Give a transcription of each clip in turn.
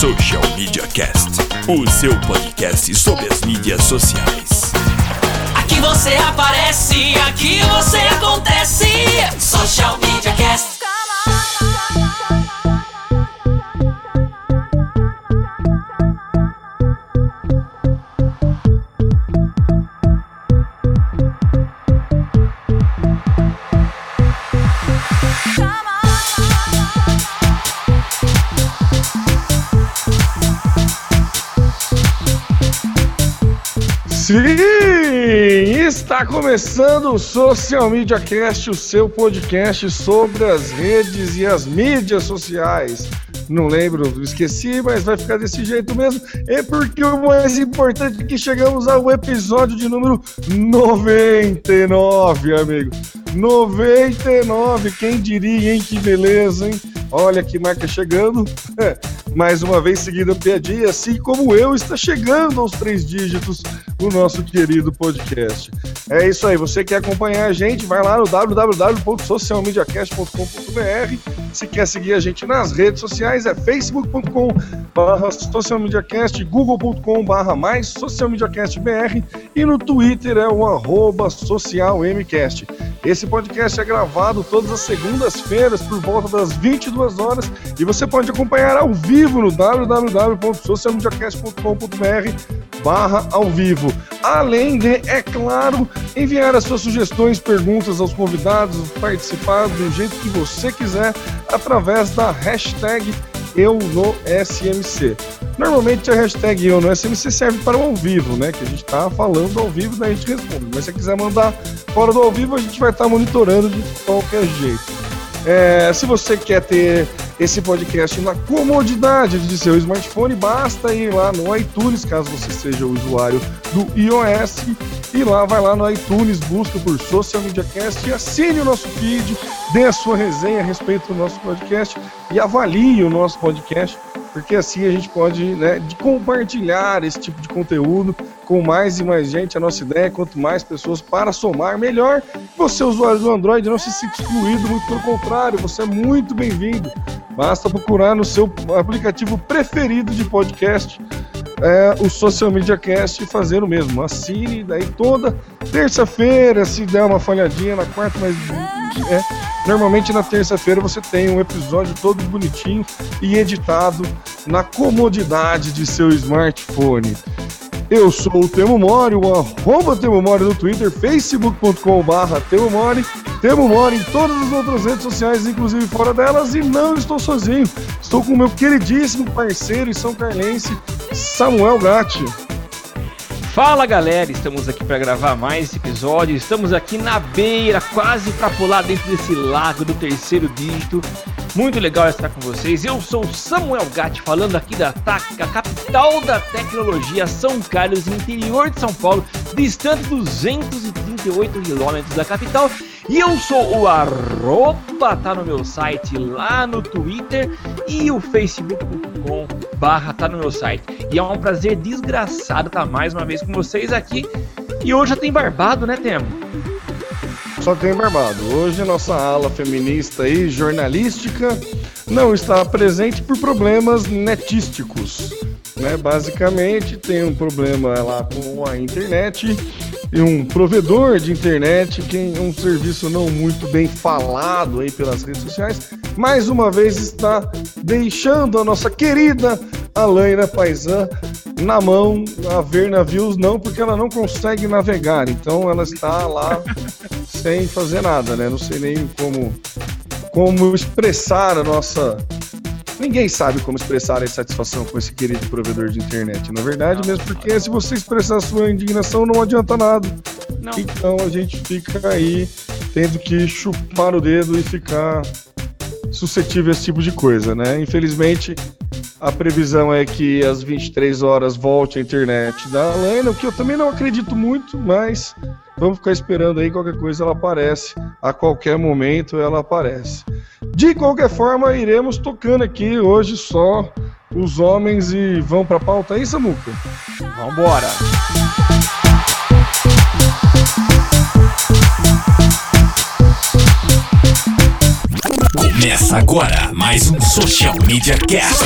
Social Media Cast, o seu podcast sobre as mídias sociais. Aqui você aparece, aqui você acontece. Social Media Cast. Sim! Está começando o Social Media Cast, o seu podcast sobre as redes e as mídias sociais. Não lembro, esqueci, mas vai ficar desse jeito mesmo. É porque o mais importante é que chegamos ao episódio de número 99, amigo. 99, quem diria, hein? Que beleza, hein? Olha que marca chegando. Mais uma vez seguida piadinha, assim como eu, está chegando aos três dígitos o nosso querido podcast. É isso aí, você quer acompanhar a gente, vai lá no www.socialmediacast.com.br. Se quer seguir a gente nas redes sociais, é facebook.com.br socialmediacast, google.com.br mais socialmediacastbr e no Twitter é o arroba socialmcast. Esse podcast é gravado todas as segundas-feiras por volta das 22 horas e você pode acompanhar ao vivo no www.socialmediacast.com.br barra ao vivo. Além de, é claro, enviar as suas sugestões, perguntas aos convidados, participar do jeito que você quiser através da hashtag eu no SMC. Normalmente a hashtag eu no SMC serve para o ao vivo, né? Que a gente está falando ao vivo, daí a gente responde. Mas se você quiser mandar fora do ao vivo, a gente vai estar tá monitorando de qualquer jeito. É, se você quer ter esse podcast na comodidade de seu smartphone, basta ir lá no iTunes, caso você seja o usuário do iOS, e lá vai lá no iTunes, busca por Social Media Cast e assine o nosso feed, dê a sua resenha a respeito do nosso podcast e avalie o nosso podcast porque assim a gente pode né, compartilhar esse tipo de conteúdo com mais e mais gente. A nossa ideia é quanto mais pessoas para somar, melhor. Você, usuário do Android, não se sinta excluído, muito pelo contrário, você é muito bem-vindo. Basta procurar no seu aplicativo preferido de podcast é, o Social Media Cast e fazer o mesmo. Assine, daí toda terça-feira, se der uma falhadinha, na quarta, mas é, normalmente na terça-feira você tem um episódio todo bonitinho e editado na comodidade de seu smartphone. Eu sou o Temo Mori, o arroba Temo Mori no Twitter, facebook.com barra Temo Mori, Temo Mori em todas as outras redes sociais, inclusive fora delas, e não estou sozinho. Estou com o meu queridíssimo parceiro e São Carlense, Samuel Gatti. Fala galera, estamos aqui para gravar mais episódio. Estamos aqui na beira, quase para pular dentro desse lago do terceiro dígito. Muito legal estar com vocês. Eu sou Samuel Gatti, falando aqui da TAC, capital da tecnologia, São Carlos, interior de São Paulo, distante 238 quilômetros da capital. E eu sou o arroba, tá no meu site lá no Twitter e o facebook.com barra tá no meu site. E é um prazer desgraçado estar mais uma vez com vocês aqui. E hoje já tem barbado, né, Temo? Só tem barbado. Hoje nossa ala feminista e jornalística não está presente por problemas netísticos. Né? Basicamente tem um problema lá com a internet e um provedor de internet, que é um serviço não muito bem falado aí pelas redes sociais, mais uma vez está deixando a nossa querida Alaina Paisan na mão a ver navios, não, porque ela não consegue navegar, então ela está lá sem fazer nada, né? Não sei nem como, como expressar a nossa Ninguém sabe como expressar a insatisfação com esse querido provedor de internet, na verdade, mesmo porque se você expressar sua indignação não adianta nada. Não. Então a gente fica aí tendo que chupar o dedo e ficar suscetível a esse tipo de coisa, né? Infelizmente, A previsão é que às 23 horas volte a internet da Alaina, o que eu também não acredito muito, mas vamos ficar esperando aí, qualquer coisa ela aparece, a qualquer momento ela aparece. De qualquer forma, iremos tocando aqui hoje só os homens e vão pra pauta aí, Samuca? Vambora! Começa agora mais um Social Media Cast.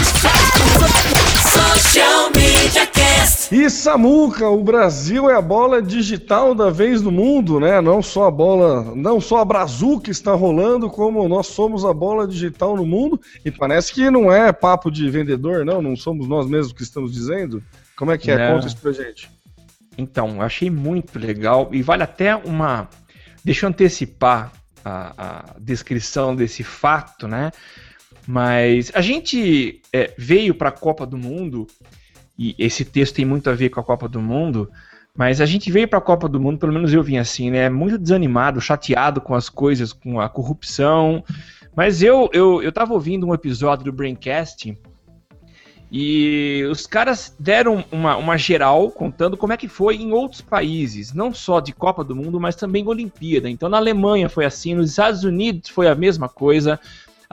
Social Media Cast. E Samuca, o Brasil é a bola digital da vez no mundo, né? Não só a bola, não só a Brasil que está rolando, como nós somos a bola digital no mundo. E parece que não é papo de vendedor, não, não somos nós mesmos que estamos dizendo. Como é que é? Não. Conta isso pra gente. Então, eu achei muito legal e vale até uma. Deixa eu antecipar a, a descrição desse fato, né? Mas a gente é, veio para a Copa do Mundo, e esse texto tem muito a ver com a Copa do Mundo, mas a gente veio para a Copa do Mundo, pelo menos eu vim assim, né? Muito desanimado, chateado com as coisas, com a corrupção. Mas eu, eu, eu tava ouvindo um episódio do Braincast e os caras deram uma, uma geral contando como é que foi em outros países, não só de Copa do Mundo, mas também Olimpíada. Então na Alemanha foi assim, nos Estados Unidos foi a mesma coisa,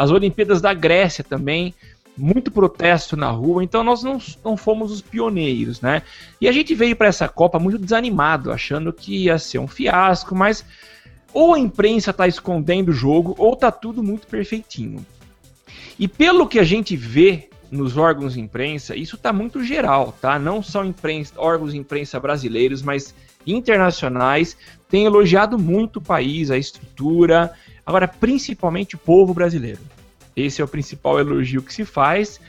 as Olimpíadas da Grécia também, muito protesto na rua, então nós não, não fomos os pioneiros, né? E a gente veio para essa Copa muito desanimado, achando que ia ser um fiasco, mas ou a imprensa está escondendo o jogo, ou tá tudo muito perfeitinho. E pelo que a gente vê nos órgãos de imprensa, isso está muito geral, tá? Não só imprensa, órgãos de imprensa brasileiros, mas internacionais têm elogiado muito o país, a estrutura, agora principalmente o povo brasileiro. Esse é o principal elogio que se faz.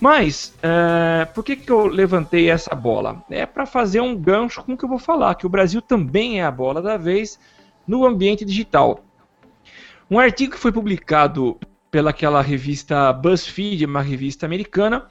Mas, é, por que, que eu levantei essa bola? É para fazer um gancho com o que eu vou falar, que o Brasil também é a bola da vez no ambiente digital. Um artigo que foi publicado pelaquela revista BuzzFeed, uma revista americana,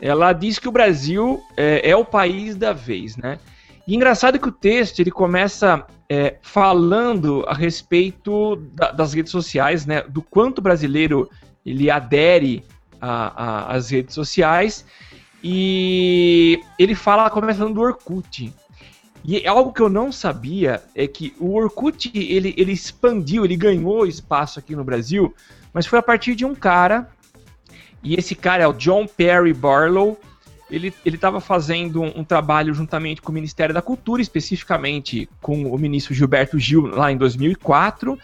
ela diz que o Brasil é, é o país da vez, né? E engraçado que o texto ele começa é, falando a respeito da, das redes sociais, né? Do quanto o brasileiro ele adere às redes sociais e ele fala começando do Orkut. E algo que eu não sabia é que o Orkut ele, ele expandiu, ele ganhou espaço aqui no Brasil mas foi a partir de um cara, e esse cara é o John Perry Barlow. Ele estava fazendo um, um, trabalho juntamente com o Ministério da Cultura, especificamente com o ministro Gilberto Gil, lá em 2004,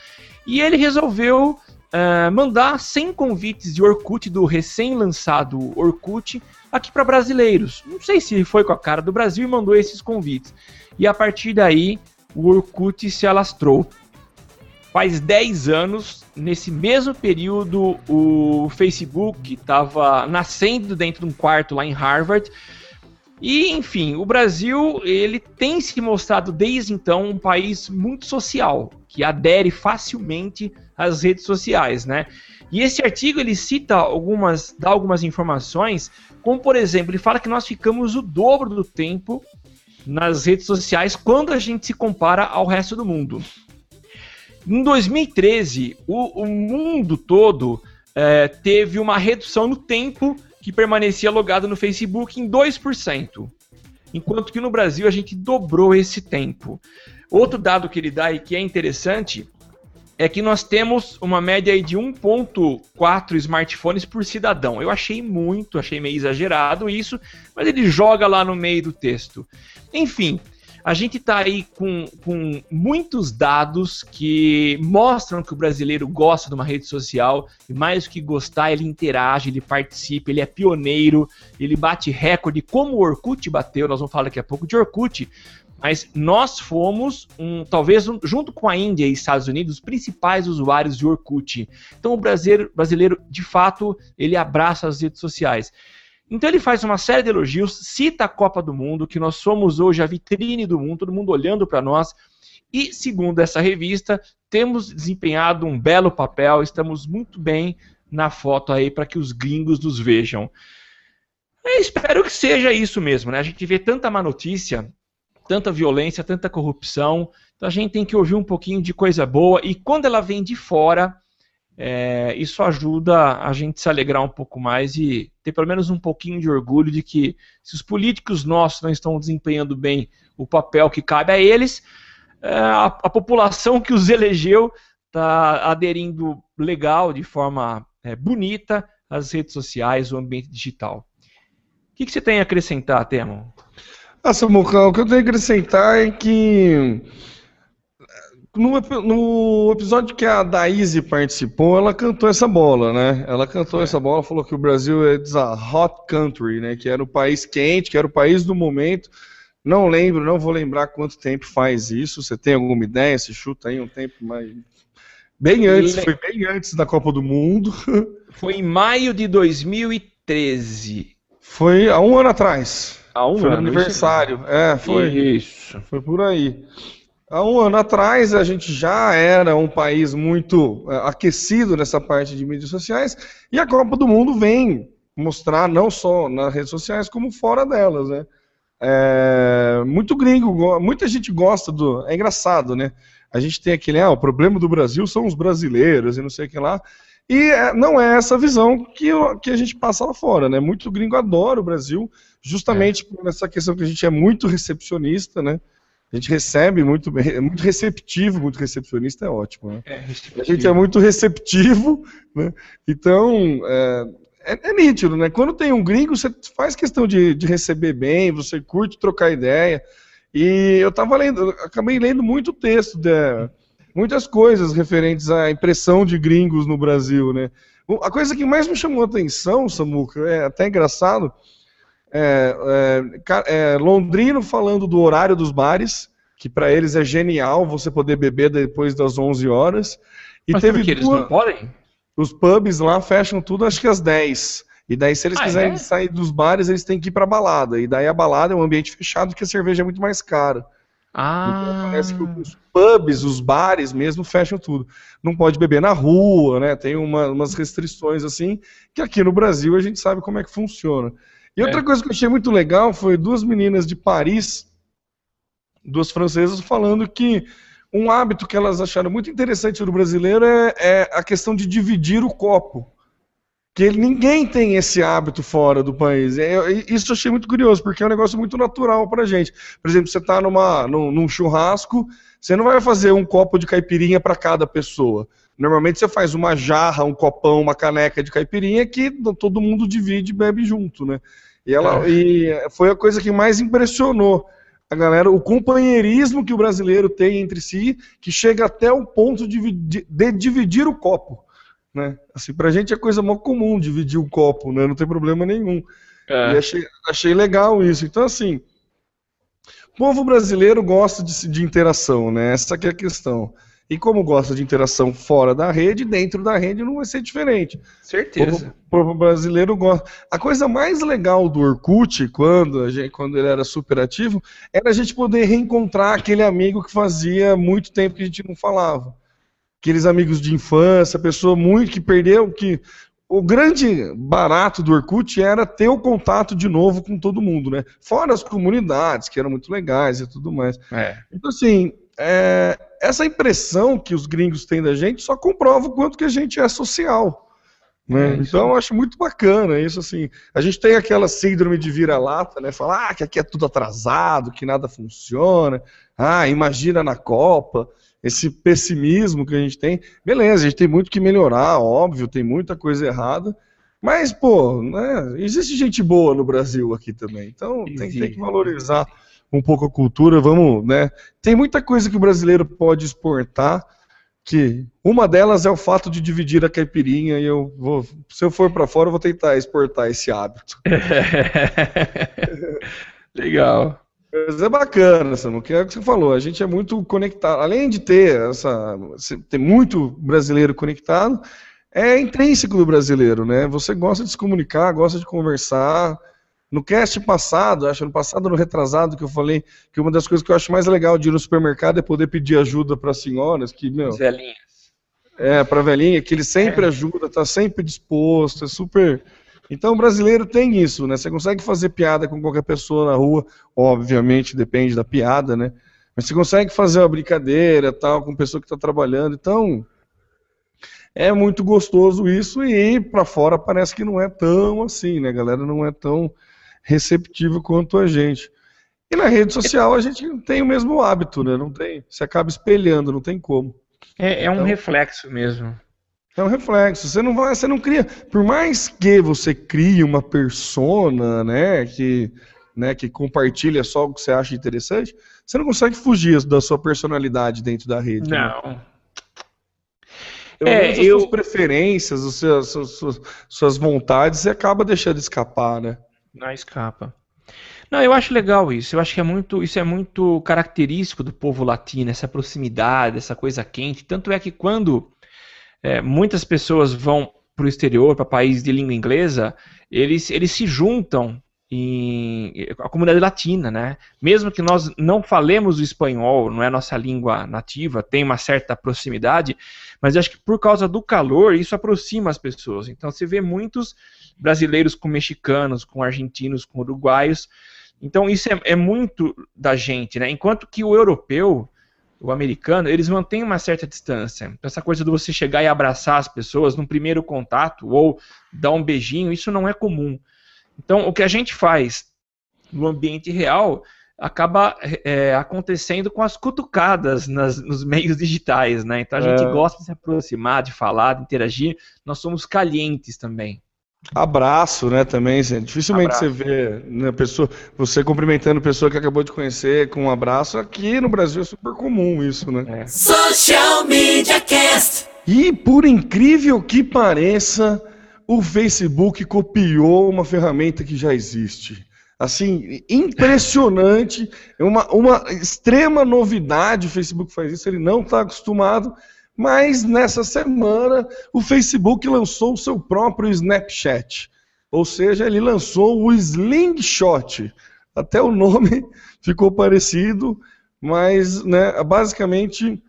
e ele resolveu uh, mandar 100 convites de Orkut, do recém-lançado Orkut, aqui para brasileiros. Não sei se foi com a cara do Brasil e mandou esses convites. E a partir daí, o Orkut se alastrou. Faz 10 anos, nesse mesmo período, o Facebook estava nascendo dentro de um quarto lá em Harvard. E, enfim, o Brasil ele tem se mostrado desde então um país muito social, que adere facilmente às redes sociais, né? E esse artigo ele cita algumas, dá algumas informações, como por exemplo, ele fala que nós ficamos o dobro do tempo nas redes sociais quando a gente se compara ao resto do mundo. Em 2013, o, o mundo todo é, teve uma redução no tempo que permanecia logado no Facebook em 2%, enquanto que no Brasil a gente dobrou esse tempo. Outro dado que ele dá e que é interessante é que nós temos uma média de 1.4 smartphones por cidadão. Eu achei muito, achei meio exagerado isso, mas ele joga lá no meio do texto. Enfim, a gente está aí com, com muitos dados que mostram que o brasileiro gosta de uma rede social e mais do que gostar, ele interage, ele participa, ele é pioneiro, ele bate recorde, como o Orkut bateu, nós vamos falar daqui a pouco de Orkut, mas nós fomos, um, talvez um, junto com a Índia e Estados Unidos, os principais usuários de Orkut. Então o brasileiro, brasileiro, de fato, ele abraça as redes sociais. Então ele faz uma série de elogios, cita a Copa do Mundo, que nós somos hoje a vitrine do mundo, todo mundo olhando para nós. E segundo essa revista, temos desempenhado um belo papel, estamos muito bem na foto aí para que os gringos nos vejam. Eu espero que seja isso mesmo, né? A gente vê tanta má notícia, tanta violência, tanta corrupção, então a gente tem que ouvir um pouquinho de coisa boa e quando ela vem de fora, é, isso ajuda a gente se alegrar um pouco mais e ter pelo menos um pouquinho de orgulho de que se os políticos nossos não estão desempenhando bem o papel que cabe a eles, é, a, a população que os elegeu está aderindo legal, de forma é, bonita, às redes sociais, o ambiente digital. O que, que você tem a acrescentar, Temo? Ah, Samuca, o que eu tenho a acrescentar é que no, no, episódio que a Daisy participou, ela cantou essa bola, né? Ela cantou é. essa bola, falou que o Brasil é a hot country, né? Que era o país quente, que era o país do momento. Não lembro, não vou lembrar quanto tempo faz isso. Você tem alguma ideia? Se chuta aí um tempo mais. Bem antes, foi bem antes da Copa do Mundo. Foi em maio de 2013. Foi há um ano atrás. Há um foi ano. aniversário. É, foi. Isso. Foi por aí. Há um ano atrás, a gente já era um país muito é, aquecido nessa parte de mídias sociais, e a Copa do Mundo vem mostrar, não só nas redes sociais, como fora delas, né? É, muito gringo, muita gente gosta do. É engraçado, né? A gente tem aquele, ah, o problema do Brasil são os brasileiros e não sei o que lá. E é, não é essa visão que, que a gente passa lá fora, né? Muito gringo adora o Brasil, justamente é. por essa questão que a gente é muito recepcionista, né? A gente recebe muito bem, é muito receptivo, muito recepcionista é ótimo. Né? É, a gente é muito receptivo, né? então é, é, é, nítido, né? Quando tem um gringo, você faz questão de, de receber bem, você curte trocar ideia. E eu estava lendo, acabei lendo muito texto, de, muitas coisas referentes à impressão de gringos no Brasil, né? A coisa que mais me chamou a atenção, Samuca, é até engraçado, é, é, é, Londrino falando do horário dos bares, que para eles é genial você poder beber depois das 11 horas. E Mas teve eles não podem? Os pubs lá fecham tudo acho que às 10. E daí, se eles ah, quiserem é? sair dos bares, eles têm que ir para balada. E daí a balada é um ambiente fechado, porque a cerveja é muito mais cara. Ah. Então, parece que os pubs, os bares mesmo, fecham tudo. Não pode beber na rua, né? Tem uma, umas restrições assim, que aqui no Brasil a gente sabe como é que funciona. E outra é. coisa que eu achei muito legal foi duas meninas de Paris, duas francesas, falando que um hábito que elas acharam muito interessante no brasileiro é, é a questão de dividir o copo. Que ninguém tem esse hábito fora do país. É, isso eu achei muito curioso, porque é um negócio muito natural pra gente. Por exemplo, você está numa, num, num churrasco, você não vai fazer um copo de caipirinha para cada pessoa. Normalmente você faz uma jarra, um copão, uma caneca de caipirinha que todo mundo divide e bebe junto, né? E, ela, é. e foi a coisa que mais impressionou a galera, o companheirismo que o brasileiro tem entre si, que chega até o ponto de, de, de dividir o copo. Né? Assim, pra gente é coisa mó comum dividir o copo, né? Não tem problema nenhum. É. E achei, achei legal isso. Então, assim, o povo brasileiro gosta de, de interação, né? Essa é a questão. E como gosta de interação fora da rede, dentro da rede não vai ser diferente. Certeza. O povo brasileiro gosta. A coisa mais legal do Orkut, quando, a gente, quando ele era super ativo, era a gente poder reencontrar aquele amigo que fazia muito tempo que a gente não falava. Aqueles amigos de infância, pessoa muito que perdeu, que o grande barato do Orkut era ter o contato de novo com todo mundo, né? Fora as comunidades, que eram muito legais e tudo mais. É. Então, assim, é, essa impressão que os gringos têm da gente só comprova o quanto que a gente é social. Né? É, então eu acho muito bacana isso assim. A gente tem aquela síndrome de vira-lata, né? Falar ah, que aqui é tudo atrasado, que nada funciona. Ah, imagina na Copa. Esse pessimismo que a gente tem. Beleza, a gente tem muito que melhorar, óbvio, tem muita coisa errada. Mas, pô, né, existe gente boa no Brasil aqui também. Então tem, tem que valorizar um pouco a cultura, vamos, né? Tem muita coisa que o brasileiro pode exportar, que uma delas é o fato de dividir a caipirinha e eu vou, se eu for para fora, eu vou tentar exportar esse hábito. Legal. Mas é bacana, Samu, que é o que você falou, a gente é muito conectado, além de ter essa, ter muito brasileiro conectado, é intrínseco do brasileiro, né? Você gosta de se comunicar, gosta de conversar, no cast passado, acho no passado, no retrasado, que eu falei que uma das coisas que eu acho mais legal de ir no supermercado é poder pedir ajuda para senhoras, que, meu. Velhinhas. É, para velhinha, que ele sempre é. ajuda, tá sempre disposto, é super. Então o brasileiro tem isso, né? Você consegue fazer piada com qualquer pessoa na rua, obviamente depende da piada, né? Mas você consegue fazer uma brincadeira tal com pessoa que está trabalhando. Então, É muito gostoso isso e para fora parece que não é tão assim, né? A galera não é tão receptiva quanto a gente. E na rede social a gente tem o mesmo hábito, né? Não tem, você acaba espelhando, não tem como. É, é um então, reflexo mesmo. É um reflexo. Você não vai, você não cria, por mais que você crie uma persona, né, que, né, que compartilha só o que você acha interessante, você não consegue fugir da sua personalidade dentro da rede. Né? Não. Né? é, as eu... suas preferências, as suas, suas, suas vontades, você acaba deixando escapar, né? Não escapa. Não, eu acho legal isso. Eu acho que é muito, isso é muito característico do povo latino, essa proximidade, essa coisa quente. Tanto é que quando é, muitas pessoas vão para o exterior, para países de língua inglesa, eles, eles se juntam em a comunidade latina, né? Mesmo que nós não falemos o espanhol, não é nossa língua nativa, tem uma certa proximidade, mas acho que por causa do calor isso aproxima as pessoas. Então você vê muitos brasileiros com mexicanos, com argentinos, com uruguaios. Então isso é, é muito da gente, né? Enquanto que o europeu, o americano, eles mantêm uma certa distância. Então, essa coisa de você chegar e abraçar as pessoas num primeiro contato ou dar um beijinho, isso não é comum. Então, o que a gente faz no ambiente real acaba é, acontecendo com as cutucadas nas, nos meios digitais, né? Então a gente é. gosta de se aproximar, de falar, de interagir. Nós somos calientes também. Abraço, né, também, gente. Dificilmente abraço. você vê né, pessoa, você cumprimentando pessoa que acabou de conhecer com um abraço. Aqui no Brasil é super comum isso, né? É. Social Media Cast. E por incrível que pareça, o Facebook copiou uma ferramenta que já existe. Assim, impressionante, é uma, uma extrema novidade. O Facebook faz isso, ele não está acostumado. Mas nessa semana, o Facebook lançou o seu próprio Snapchat. Ou seja, ele lançou o Slingshot. Até o nome ficou parecido, mas né, basicamente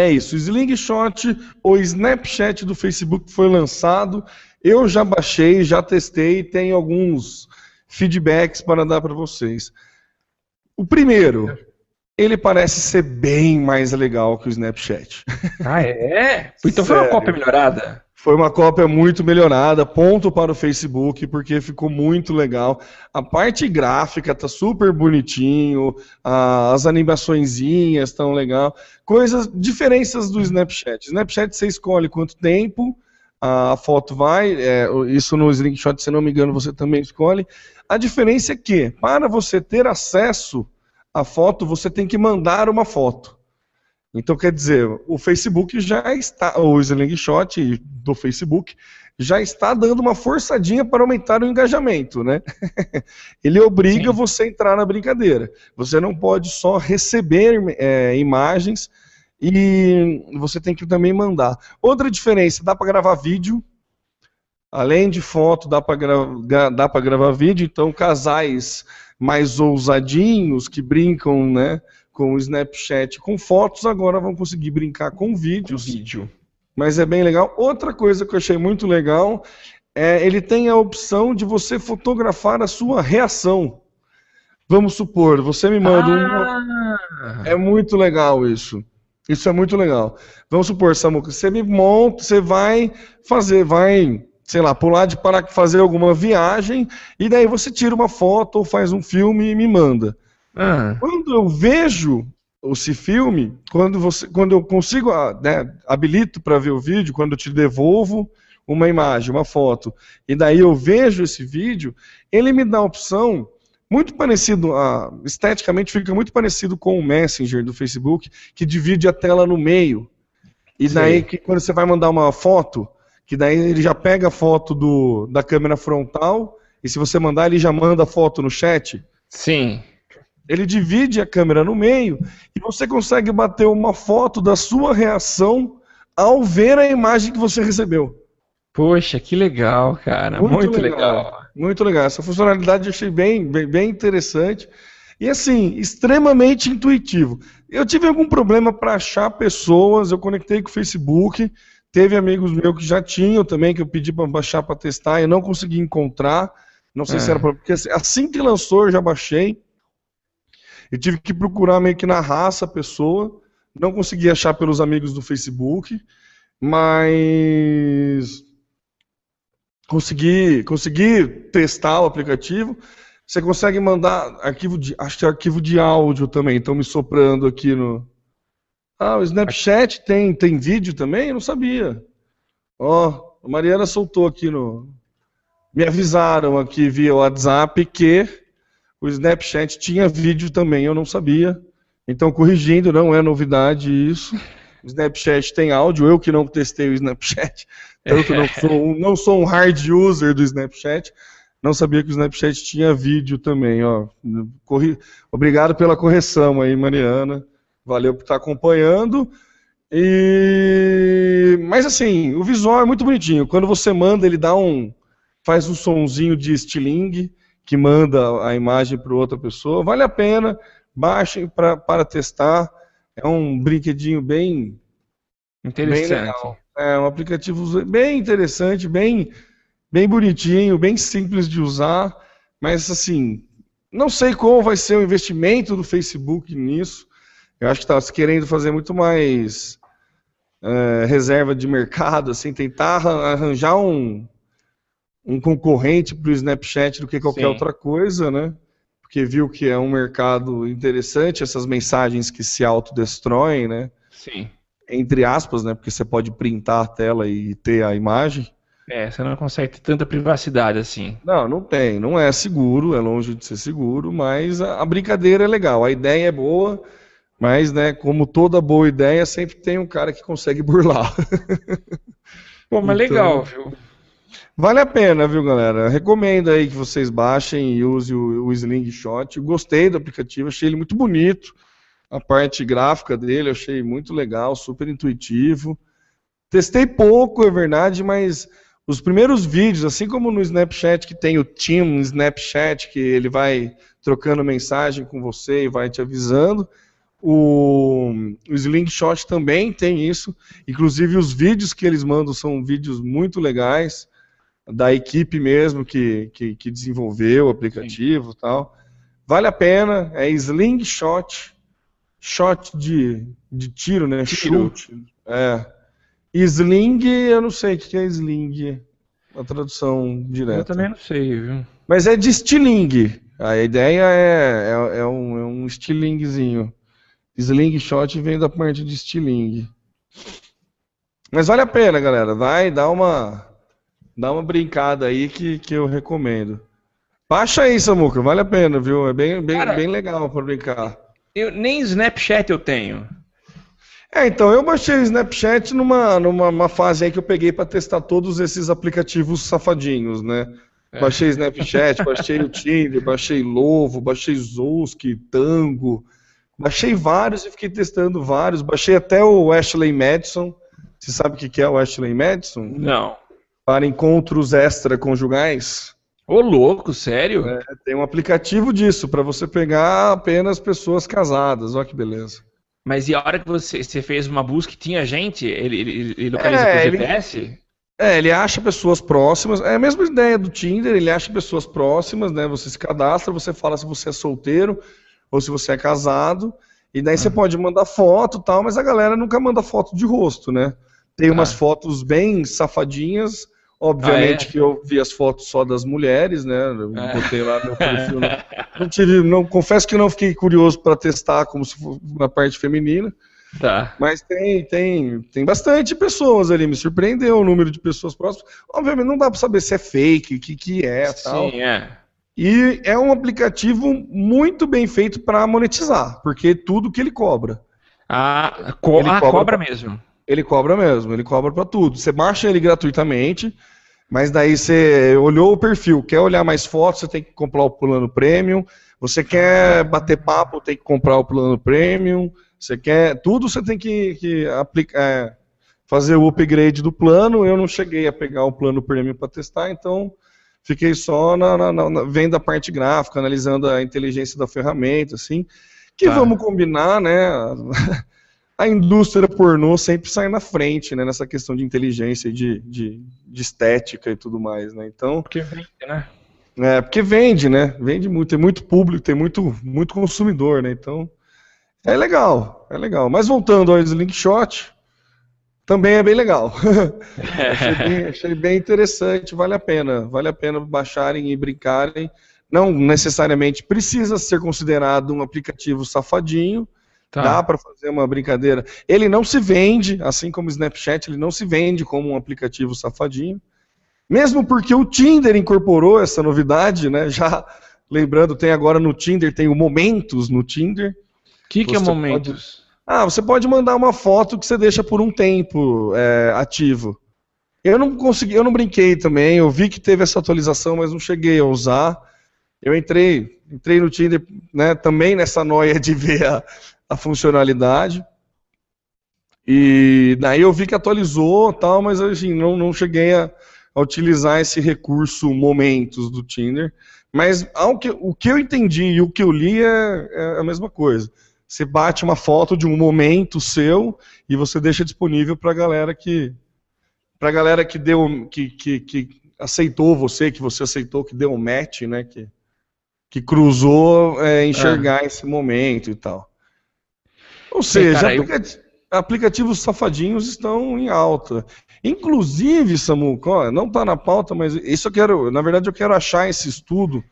é isso. O Slingshot, o Snapchat do Facebook foi lançado. Eu já baixei, já testei, tenho alguns feedbacks para dar para vocês. O primeiro, ele parece ser bem mais legal que o Snapchat. Ah, é? Então foi uma cópia melhorada? Foi uma cópia muito melhorada, ponto para o Facebook, porque ficou muito legal. A parte gráfica tá super bonitinho, as animaçõezinhas estão legal. Coisas, diferenças do Snapchat. Snapchat você escolhe quanto tempo a foto vai, é, isso no Slingshot, se não me engano, você também escolhe. A diferença é que, para você ter acesso à foto, você tem que mandar uma foto. Então, quer dizer, o Facebook já está, o Slingshot do Facebook já está dando uma forçadinha para aumentar o engajamento, né? Ele obriga Sim. você a entrar na brincadeira. Você não pode só receber é, imagens e você tem que também mandar. Outra diferença, dá para gravar vídeo. Além de foto, dá para gra gravar vídeo. Então, casais mais ousadinhos que brincam, né? Com o Snapchat com fotos, agora vão conseguir brincar com vídeos. Vídeo. Mas é bem legal. Outra coisa que eu achei muito legal é ele tem a opção de você fotografar a sua reação. Vamos supor, você me manda ah. um. É muito legal isso. Isso é muito legal. Vamos supor, Samuca, você me monta, você vai fazer, vai, sei lá, pular de para fazer alguma viagem, e daí você tira uma foto ou faz um filme e me manda. Ah. Quando eu vejo esse filme, quando, você, quando eu consigo, ah, né, habilito para ver o vídeo, quando eu te devolvo uma imagem, uma foto, e daí eu vejo esse vídeo, ele me dá a opção muito parecido, a, esteticamente fica muito parecido com o Messenger do Facebook, que divide a tela no meio. E daí que quando você vai mandar uma foto, que daí ele já pega a foto do, da câmera frontal, e se você mandar, ele já manda a foto no chat. Sim. Ele divide a câmera no meio e você consegue bater uma foto da sua reação ao ver a imagem que você recebeu. Poxa, que legal, cara. Muito, muito legal. legal. Muito legal. Essa funcionalidade eu achei bem, bem, bem interessante. E assim, extremamente intuitivo. Eu tive algum problema para achar pessoas, eu conectei com o Facebook, teve amigos meus que já tinham também, que eu pedi para baixar para testar, e não consegui encontrar. Não sei é. se era porque assim que lançou eu já baixei. Eu tive que procurar meio que na raça a pessoa, não consegui achar pelos amigos do Facebook. mas consegui, consegui testar o aplicativo. Você consegue mandar arquivo de, acho que é arquivo de áudio também. Estão me soprando aqui no. Ah, o Snapchat tem, tem vídeo também? Eu não sabia. Ó, a Mariana soltou aqui no. Me avisaram aqui via WhatsApp que o Snapchat tinha vídeo também, eu não sabia. Então, corrigindo, não é novidade isso. O Snapchat tem áudio, eu que não testei o Snapchat, tanto não sou, não sou um hard user do Snapchat, não sabia que o Snapchat tinha vídeo também, ó. Corri... Obrigado pela correção aí, Mariana. Valeu por estar acompanhando. E... Mas assim, o visual é muito bonitinho. Quando você manda, ele dá um. faz um sonzinho de estilingue que manda a imagem para outra pessoa. Vale a pena, baixem pra, para testar. É um brinquedinho bem. Interessante. Bem legal. É um aplicativo bem interessante, bem bem bonitinho, bem simples de usar, mas assim, não sei qual vai ser o investimento do Facebook nisso. Eu acho que está querendo fazer muito mais é, reserva de mercado, assim, tentar arranjar um, um concorrente para o Snapchat do que qualquer Sim. outra coisa, né? Porque viu que é um mercado interessante, essas mensagens que se autodestroem, né? Sim. Entre aspas, né? Porque você pode printar a tela e ter a imagem. É, você não consegue ter tanta privacidade assim. Não, não tem. Não é seguro, é longe de ser seguro, mas a, a brincadeira é legal. A ideia é boa, mas, né, como toda boa ideia, sempre tem um cara que consegue burlar. Pô, mas então, legal, viu? Vale a pena, viu, galera? Recomendo aí que vocês baixem e usem o, o Slingshot. Gostei do aplicativo, achei ele muito bonito. A parte gráfica dele achei muito legal, super intuitivo. Testei pouco, é verdade, mas os primeiros vídeos, assim como no Snapchat, que tem o Team Snapchat, que ele vai trocando mensagem com você e vai te avisando, o, o Slingshot também tem isso. Inclusive, os vídeos que eles mandam são vídeos muito legais, da equipe mesmo que, que, que desenvolveu o aplicativo e tal. Vale a pena, é Slingshot, shot de, de tiro, né? Tiro. Chute. É. Sling, eu não sei o que é sling, a tradução direta. Eu também não sei, viu? Mas é de stiling. A ideia é, é, é um, é um stilingzinho. Slingshot vem da parte de stiling. Mas vale a pena, galera. Vai, dá uma, dá uma brincada aí que, que eu recomendo. Baixa aí, Samuca, vale a pena, viu? É bem, bem, Cara, bem legal para brincar. Eu, nem Snapchat eu tenho. É, então, eu baixei o Snapchat numa, numa fase aí que eu peguei para testar todos esses aplicativos safadinhos, né? É. Baixei Snapchat, baixei o Tinder, baixei Lovo, baixei Zoski, Tango, baixei vários e fiquei testando vários. Baixei até o Ashley Madison. Você sabe o que é o Ashley Madison? Não. Para encontros extraconjugais. Ô, louco, sério? É, tem um aplicativo disso, para você pegar apenas pessoas casadas. Olha que beleza. Mas e a hora que você, você fez uma busca e tinha gente, ele, ele, ele localiza é, por GPS? Ele, é, ele acha pessoas próximas. É a mesma ideia do Tinder, ele acha pessoas próximas, né? Você se cadastra, você fala se você é solteiro ou se você é casado. E daí você pode mandar foto e tal, mas a galera nunca manda foto de rosto, né? Tem umas ah. fotos bem safadinhas Obviamente ah, é? que eu vi as fotos só das mulheres, né? Eu é. botei lá meu perfil. Não, não, tive, não confesso que não fiquei curioso para testar como se fosse na parte feminina. Tá. Mas tem, tem, tem bastante pessoas ali. Me surpreendeu o número de pessoas próximas. Obviamente não dá para saber se é fake, o que, que é, Sim, tal. é. E é um aplicativo muito bem feito para monetizar, porque tudo que ele cobra. Ah, co ele ah, cobra, cobra mesmo. Ele cobra mesmo, ele cobra para tudo. Você baixa ele gratuitamente, mas daí você olhou o perfil, quer olhar mais fotos, você tem que comprar o plano premium. Você quer bater papo, tem que comprar o plano premium. Você quer. Tudo você tem que, que aplicar, é, fazer o upgrade do plano. Eu não cheguei a pegar o plano premium para testar, então fiquei só na, na, na, vendo a parte gráfica, analisando a inteligência da ferramenta, assim. Que tá. vamos combinar, né? a indústria pornô sempre sai na frente, né, nessa questão de inteligência, de, de, de estética e tudo mais, né? Então, porque vende, né? É, porque vende, né? Vende muito, tem muito público, tem muito, muito consumidor, né? Então, é legal, é legal. Mas voltando ao Slingshot, também é bem legal. achei, bem, achei, bem, interessante, vale a pena. Vale a pena baixarem e brincarem. Não necessariamente precisa ser considerado um aplicativo safadinho. Tá. Dá para fazer uma brincadeira. Ele não se vende, assim como o Snapchat, ele não se vende como um aplicativo safadinho. Mesmo porque o Tinder incorporou essa novidade, né? Já lembrando, tem agora no Tinder, tem o Momentos no Tinder. O que, que é Momentos? Pode... Ah, você pode mandar uma foto que você deixa por um tempo é, ativo. Eu não consegui, eu não brinquei também. Eu vi que teve essa atualização, mas não cheguei a usar. Eu entrei, entrei no Tinder, né, também nessa noia de ver a, a funcionalidade. E daí eu vi que atualizou, tal, mas assim, não, não cheguei a, a utilizar esse recurso momentos do Tinder. Mas ao que, o que eu entendi e o que eu li é, é a mesma coisa. Você bate uma foto de um momento seu e você deixa disponível para a galera que para galera que deu que, que, que, aceitou você, que você aceitou, que deu um match, né, que, que cruzou é, enxergar é. esse momento e tal. Ou seja, cara, aplicat... eu... aplicativos safadinhos estão em alta. Inclusive, Samuco, não está na pauta, mas isso eu quero, na verdade, eu quero achar esse estudo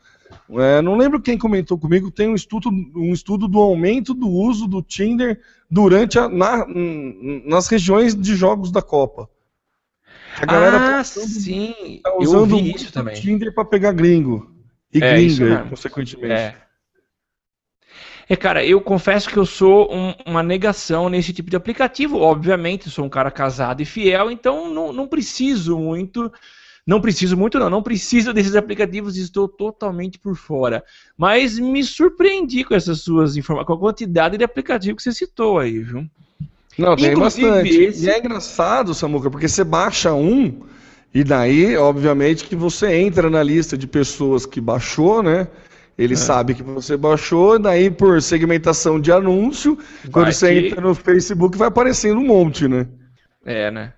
é, não lembro quem comentou comigo, tem um estudo, um estudo do aumento do uso do Tinder durante a, na, nas regiões de jogos da Copa. A galera ah, tá usando, sim. Tá usando Eu isso também. o Tinder para pegar gringo. E é, gringa, consequentemente. É. É, cara, eu confesso que eu sou um, uma negação nesse tipo de aplicativo. Obviamente, sou um cara casado e fiel, então não, não preciso muito não preciso muito, não. Não preciso desses aplicativos, estou totalmente por fora. Mas me surpreendi com essas suas informações, com a quantidade de aplicativos que você citou aí, viu? Não, tem Inclusive, bastante. Esse... E é engraçado, Samuca, porque você baixa um, e daí, obviamente, que você entra na lista de pessoas que baixou, né? Ele é. sabe que você baixou, daí por segmentação de anúncio, vai quando você que... entra no Facebook, vai aparecendo um monte, né? É, né?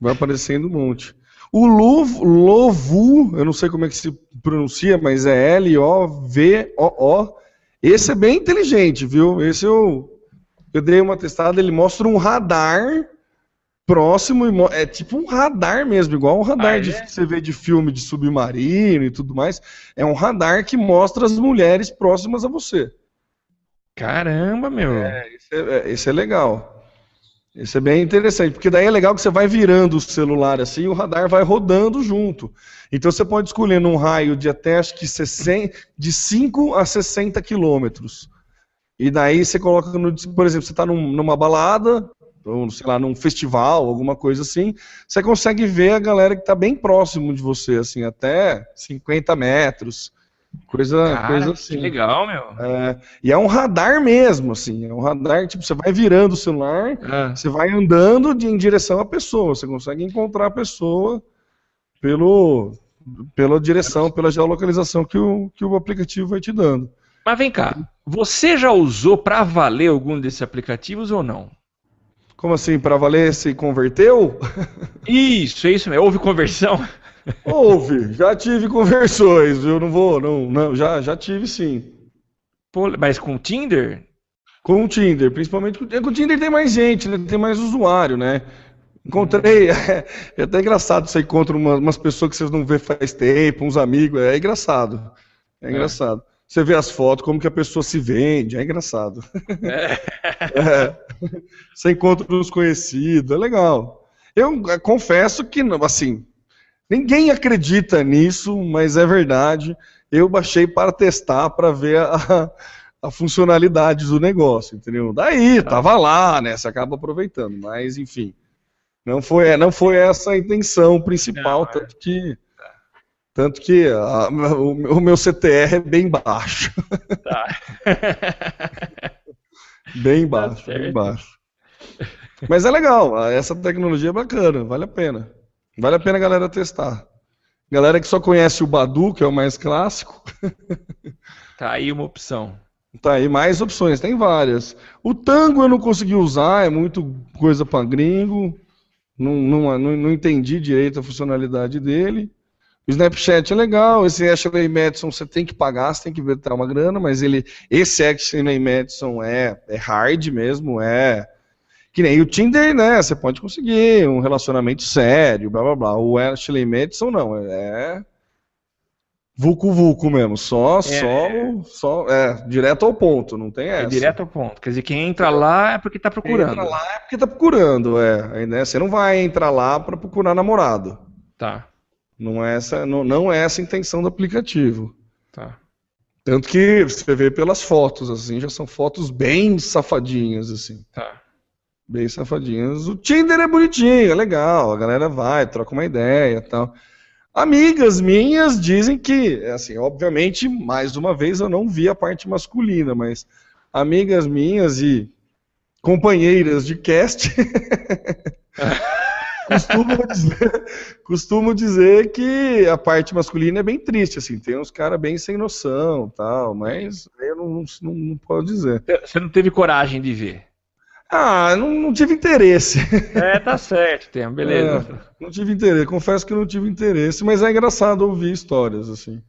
Vai aparecendo um monte. O Lovu, eu não sei como é que se pronuncia, mas é L-O-V-O-O. Esse é bem inteligente, viu? Esse eu, eu dei uma testada, ele mostra um radar próximo, é tipo um radar mesmo, igual um radar ah, de, é? que você vê de filme de submarino e tudo mais. É um radar que mostra as mulheres próximas a você. Caramba, meu. É, esse é, esse é legal. Isso é bem interessante, porque daí é legal que você vai virando o celular assim e o radar vai rodando junto. Então você pode escolher num raio de até acho que 60, de 5 a 60 quilômetros. E daí você coloca, no, por exemplo, você está num, numa balada, ou sei lá, num festival, alguma coisa assim, você consegue ver a galera que está bem próximo de você, assim, até 50 metros. Coisa, Cara, coisa assim. Que legal, meu. É, e é um radar mesmo, assim. É um radar, tipo, você vai virando o celular, é. você vai andando de, em direção à pessoa. Você consegue encontrar a pessoa pelo, pela direção, pela geolocalização que o, que o aplicativo vai te dando. Mas vem cá, você já usou para valer algum desses aplicativos ou não? Como assim, para valer se converteu? Isso, é isso mesmo. Houve conversão? Houve, já tive conversões, eu não vou, não, não já, já tive sim. Pô, mas com o Tinder? Com o Tinder, principalmente com, com o Tinder tem mais gente, né, tem mais usuário, né? Encontrei, é, é até engraçado você encontra uma, umas pessoas que vocês não vê faz tempo, uns amigos, é engraçado. É, é. engraçado. Você vê as fotos, como que a pessoa se vende, é engraçado. É. é. Você encontra os conhecidos, é legal. Eu confesso que, assim, Ninguém acredita nisso, mas é verdade. Eu baixei para testar, para ver a, a funcionalidade do negócio, entendeu? Daí, tá. tava lá, né? Você acaba aproveitando, mas enfim. Não foi, não foi essa a intenção principal, não, é. tanto que tanto que a, o, o, meu CTR é bem baixo. Tá. bem tá baixo, tá bem baixo. Mas é legal, essa tecnologia é bacana, vale a pena. Vale a pena a galera testar. Galera que só conhece o Badu, que é o mais clássico. tá aí uma opção. Tá aí mais opções, tem várias. O Tango eu não consegui usar, é muito coisa para gringo. Não, não, não, não, entendi direito a funcionalidade dele. O Snapchat é legal, esse Ashley Madison você tem que pagar, você tem que ver uma grana, mas ele, esse Ashley Madison é, é hard mesmo, é Que nem o Tinder, né? Você pode conseguir um relacionamento sério, blá blá blá. O Ashley Madison não, é vulco vulco mesmo, só, é, só, só, é, direto ao ponto, não tem é essa. É direto ao ponto, quer dizer, quem entra lá é porque tá procurando. Quem entra lá é porque tá procurando, é, né? Você não vai entrar lá para procurar namorado. Tá. Não é essa, não, não é essa a intenção do aplicativo. Tá. Tanto que você vê pelas fotos, assim, já são fotos bem safadinhas, assim. Tá. Bem safadinhas. O Tinder é bonitinho, é legal, a galera vai, troca uma ideia e tal. Amigas minhas dizem que, assim, obviamente, mais uma vez eu não vi a parte masculina, mas amigas minhas e companheiras de cast costumam, dizer, costumam dizer que a parte masculina é bem triste, assim, tem uns caras bem sem noção tal, mas eu não, não, não posso dizer. Você não teve coragem de ver? Ah, não, não tive interesse. É, tá certo, tem, beleza. É, não tive interesse, confesso que não tive interesse, mas é engraçado ouvir histórias, assim.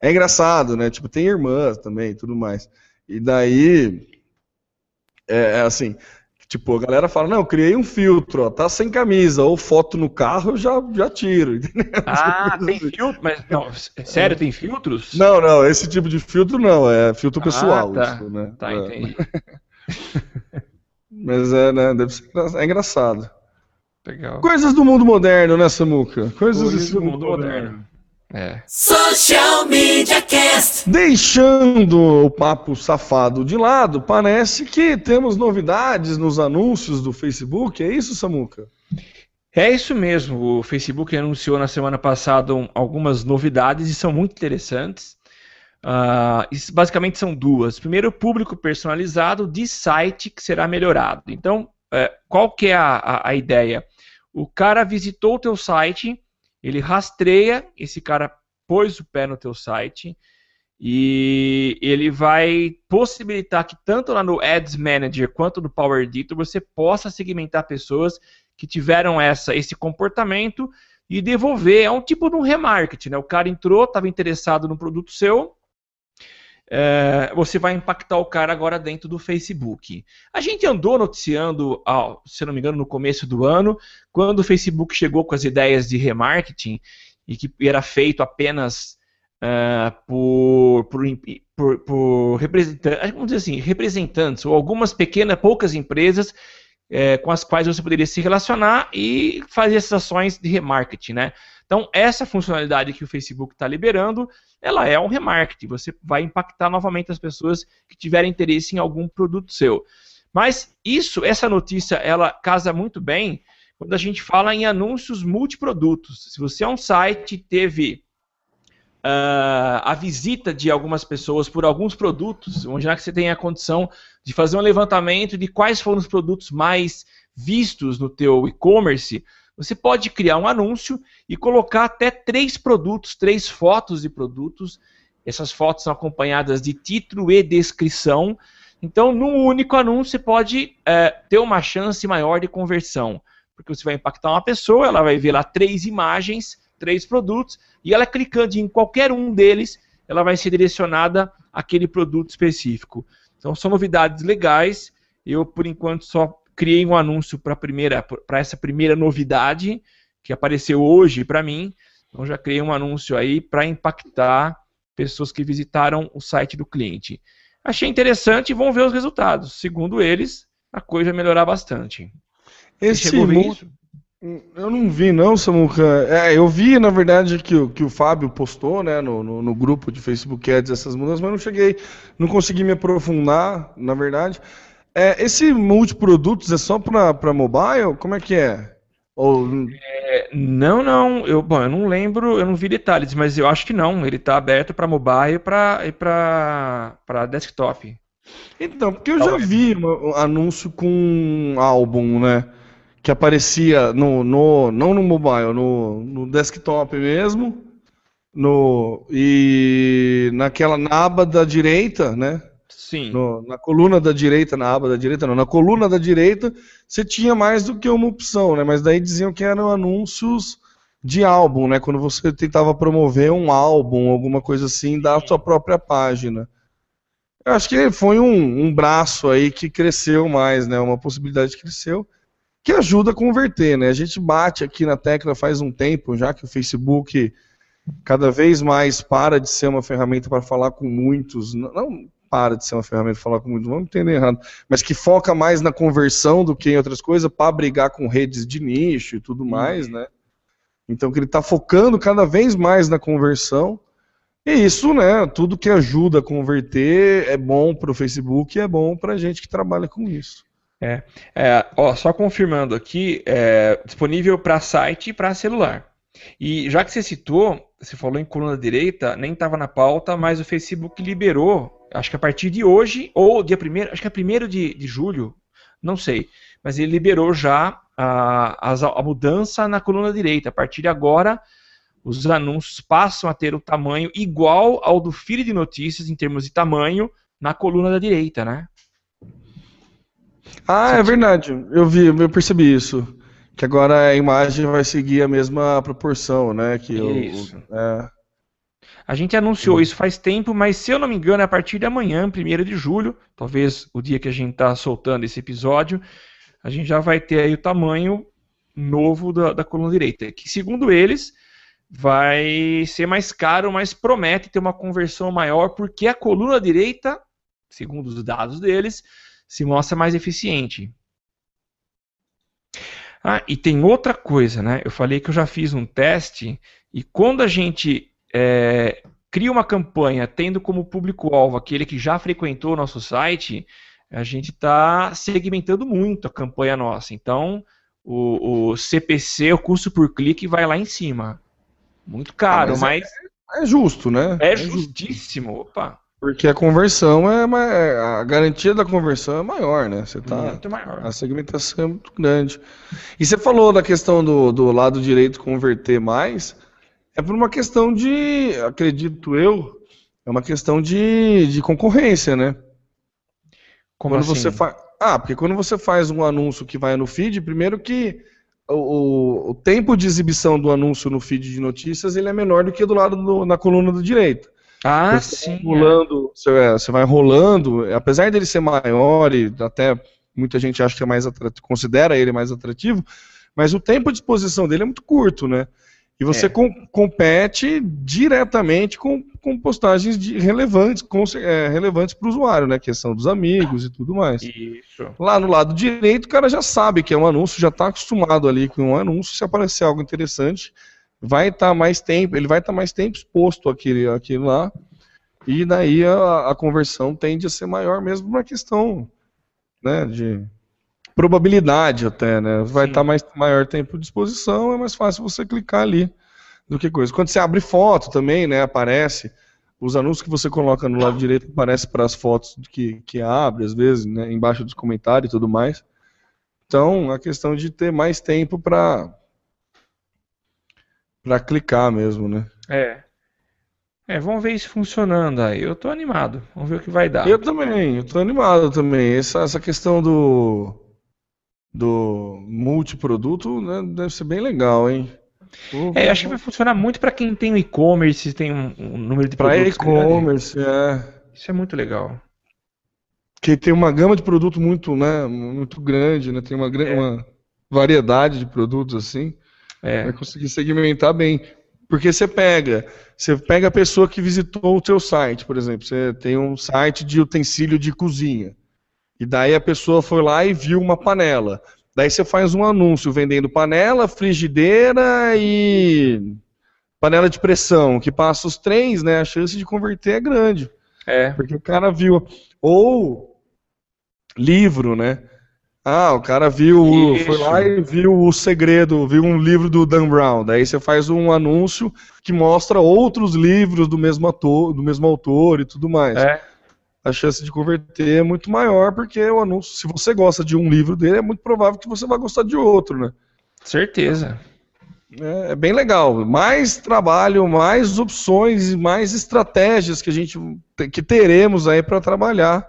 É engraçado, né? Tipo, tem irmãs também tudo mais. E daí, é, é assim, Tipo, a galera fala, não, eu criei um filtro, ó, tá sem camisa, ou foto no carro, eu já, já tiro. Entendeu? Ah, tem assim. filtro? Mas, não, sério, tem filtros? Não, não, esse tipo de filtro não, é filtro pessoal. Ah, tá, isso, né? tá é. entendi. Mas é, né, deve ser é engraçado. Legal. Coisas do mundo moderno, né, Samuca? Coisas, Coisas do mundo, mundo moderno. moderno. É. Social Media Cast. Deixando o papo safado de lado, parece que temos novidades nos anúncios do Facebook. É isso, Samuca? É isso mesmo. O Facebook anunciou na semana passada algumas novidades e são muito interessantes. Uh, basicamente são duas. Primeiro, o público personalizado de site que será melhorado. Então, uh, qual que é a, a, a ideia? O cara visitou o teu site ele rastreia, esse cara pôs o pé no teu site e ele vai possibilitar que tanto lá no Ads Manager quanto no Power Editor você possa segmentar pessoas que tiveram essa, esse comportamento e devolver. É um tipo de um remarketing, né? O cara entrou, estava interessado no produto seu, é, você vai impactar o cara agora dentro do Facebook. A gente andou noticiando, se não me engano, no começo do ano, quando o Facebook chegou com as ideias de remarketing e que era feito apenas uh, por, por, por, por representantes, vamos dizer assim, representantes ou algumas pequenas, poucas empresas é, com as quais você poderia se relacionar e fazer essas ações de remarketing, né? Então, essa funcionalidade que o Facebook está liberando, ela é um remarketing. Você vai impactar novamente as pessoas que tiverem interesse em algum produto seu. Mas isso, essa notícia, ela casa muito bem quando a gente fala em anúncios multiprodutos. Se você é um site teve uh, a visita de algumas pessoas por alguns produtos, imaginar que você tem a condição de fazer um levantamento de quais foram os produtos mais vistos no teu e-commerce, você pode criar um anúncio e colocar até três produtos, três fotos de produtos. Essas fotos são acompanhadas de título e descrição. Então, num único anúncio, você pode é, ter uma chance maior de conversão. Porque você vai impactar uma pessoa, ela vai ver lá três imagens, três produtos, e ela clicando em qualquer um deles, ela vai ser direcionada àquele produto específico. Então, são novidades legais. Eu, por enquanto, só criei um anúncio para primeira para essa primeira novidade que apareceu hoje para mim. Então já criei um anúncio aí para impactar pessoas que visitaram o site do cliente. Achei interessante e vão ver os resultados. Segundo eles, a coisa vai melhorar bastante. Esse Eu não vi, não, Samuca. É, eu vi, na verdade, que, o, que o Fábio postou né, no, no, no, grupo de Facebook Ads essas mudanças, mas não cheguei, não consegui me aprofundar, na verdade. É, esse multiprodutos é só para mobile? Como é que é? Ou... É, não, não. Eu, bom, eu não lembro, eu não vi detalhes, mas eu acho que não. Ele está aberto para mobile e para desktop. Então, porque eu já vi um anúncio com um álbum, né? Que aparecia no, no não no mobile, no, no desktop mesmo, no e naquela na aba da direita, né? Sim. No, na coluna da direita, na aba da direita, não, na coluna da direita, você tinha mais do que uma opção, né? Mas daí diziam que eram anúncios de álbum, né? Quando você tentava promover um álbum, alguma coisa assim, da sua própria página. Eu acho que foi um, um braço aí que cresceu mais, né? Uma possibilidade que cresceu. que ajuda a converter, né? A gente bate aqui na tecla faz um tempo já que o Facebook cada vez mais para de ser uma ferramenta para falar com muitos, não para de ser uma ferramenta falar com muitos, vamos entender errado, mas que foca mais na conversão do que em outras coisas para brigar com redes de nicho e tudo mais, uhum. né? Então que ele está focando cada vez mais na conversão. E isso, né? Tudo que ajuda a converter é bom para o Facebook e é bom para a gente que trabalha com isso. É, é ó, só confirmando aqui, é disponível para site e para celular. E já que você citou, você falou em coluna direita, nem estava na pauta, mas o Facebook liberou, acho que a partir de hoje, ou dia primeiro, acho que é primeiro de, de julho, não sei, mas ele liberou já a, a, a mudança na coluna direita. A partir de agora, os anúncios passam a ter o tamanho igual ao do feed de notícias em termos de tamanho na coluna da direita, né? Ah, é verdade. Eu vi, eu percebi isso. Que agora a imagem vai seguir a mesma proporção, né? Que isso. O, é... A gente anunciou isso faz tempo, mas se eu não me engano, é a partir de amanhã, 1 de julho, talvez o dia que a gente está soltando esse episódio, a gente já vai ter aí o tamanho novo da, da coluna direita, que segundo eles vai ser mais caro, mas promete ter uma conversão maior, porque a coluna direita, segundo os dados deles, se mostra mais eficiente. Ah, e tem outra coisa, né? Eu falei que eu já fiz um teste e quando a gente é, cria uma campanha tendo como público-alvo aquele que já frequentou o nosso site, a gente está segmentando muito a campanha nossa. Então, o, o, CPC, o custo por clique, vai lá em cima. Muito caro, ah, mas. É, é, justo, né? É, é justíssimo. Opa. Porque a conversão é, é a garantia da conversão é maior, né? Você tá, muito maior. A segmentação é muito grande. E você falou da questão do, do lado direito converter mais, é por uma questão de, acredito eu, é uma questão de, de concorrência, né? Como quando assim? você faz. Ah, porque quando você faz um anúncio que vai no feed, primeiro que o, o, tempo de exibição do anúncio no feed de notícias ele é menor do que do lado do, na coluna do direito. Ah, você sim. Vai rolando, você, é, você, vai rolando, apesar dele ser maior e até muita gente acha que é mais atrativo, considera ele mais atrativo, mas o tempo de exposição dele é muito curto, né? E você é. com, compete diretamente com, com postagens de, relevantes com, é, relevantes para o usuário, né? Que são dos amigos e tudo mais. Isso. Lá no lado direito, o cara já sabe que é um anúncio, já está acostumado ali com um anúncio. Se aparecer algo interessante, vai estar tá mais tempo, ele vai estar tá mais tempo exposto àquele, àquele lá. E daí a, a conversão tende a ser maior mesmo na questão né, de probabilidade até, né? Vai estar tá mais maior tempo de exposição, é mais fácil você clicar ali do que coisa. Quando você abre foto também, né, aparece os anúncios que você coloca no lado direito aparece para as fotos que, que abre, às vezes, né, embaixo dos comentários e tudo mais. Então, a questão de ter mais tempo para para clicar mesmo, né? É. É, vamos ver isso funcionando aí. Eu tô animado. Vamos ver o que vai dar. Eu também, eu tô animado também. Essa, essa questão do do multiproduto, né, deve ser bem legal, hein? É, eu acho que vai funcionar muito para quem tem e-commerce, tem um, um, número de pra produtos. Para e-commerce, é. Isso é muito legal. Que tem uma gama de produto muito, né, muito grande, né? Tem uma, é. uma variedade de produtos assim. É. Vai conseguir segmentar bem. Porque você pega, você pega a pessoa que visitou o teu site, por exemplo, você tem um site de utensílio de cozinha. E daí a pessoa foi lá e viu uma panela. Daí você faz um anúncio vendendo panela, frigideira e panela de pressão, que passa os três, né? A chance de converter é grande. É. Porque o cara viu. Ou livro, né? Ah, o cara viu, Isso. foi lá e viu o segredo, viu um livro do Dan Brown. Daí você faz um anúncio que mostra outros livros do mesmo ator, do mesmo autor e tudo mais. É a chance de converter é muito maior, porque o anúncio, se você gosta de um livro dele, é muito provável que você vai gostar de outro, né? Certeza. É, é bem legal. Mais trabalho, mais opções, mais estratégias que a gente que teremos aí para trabalhar.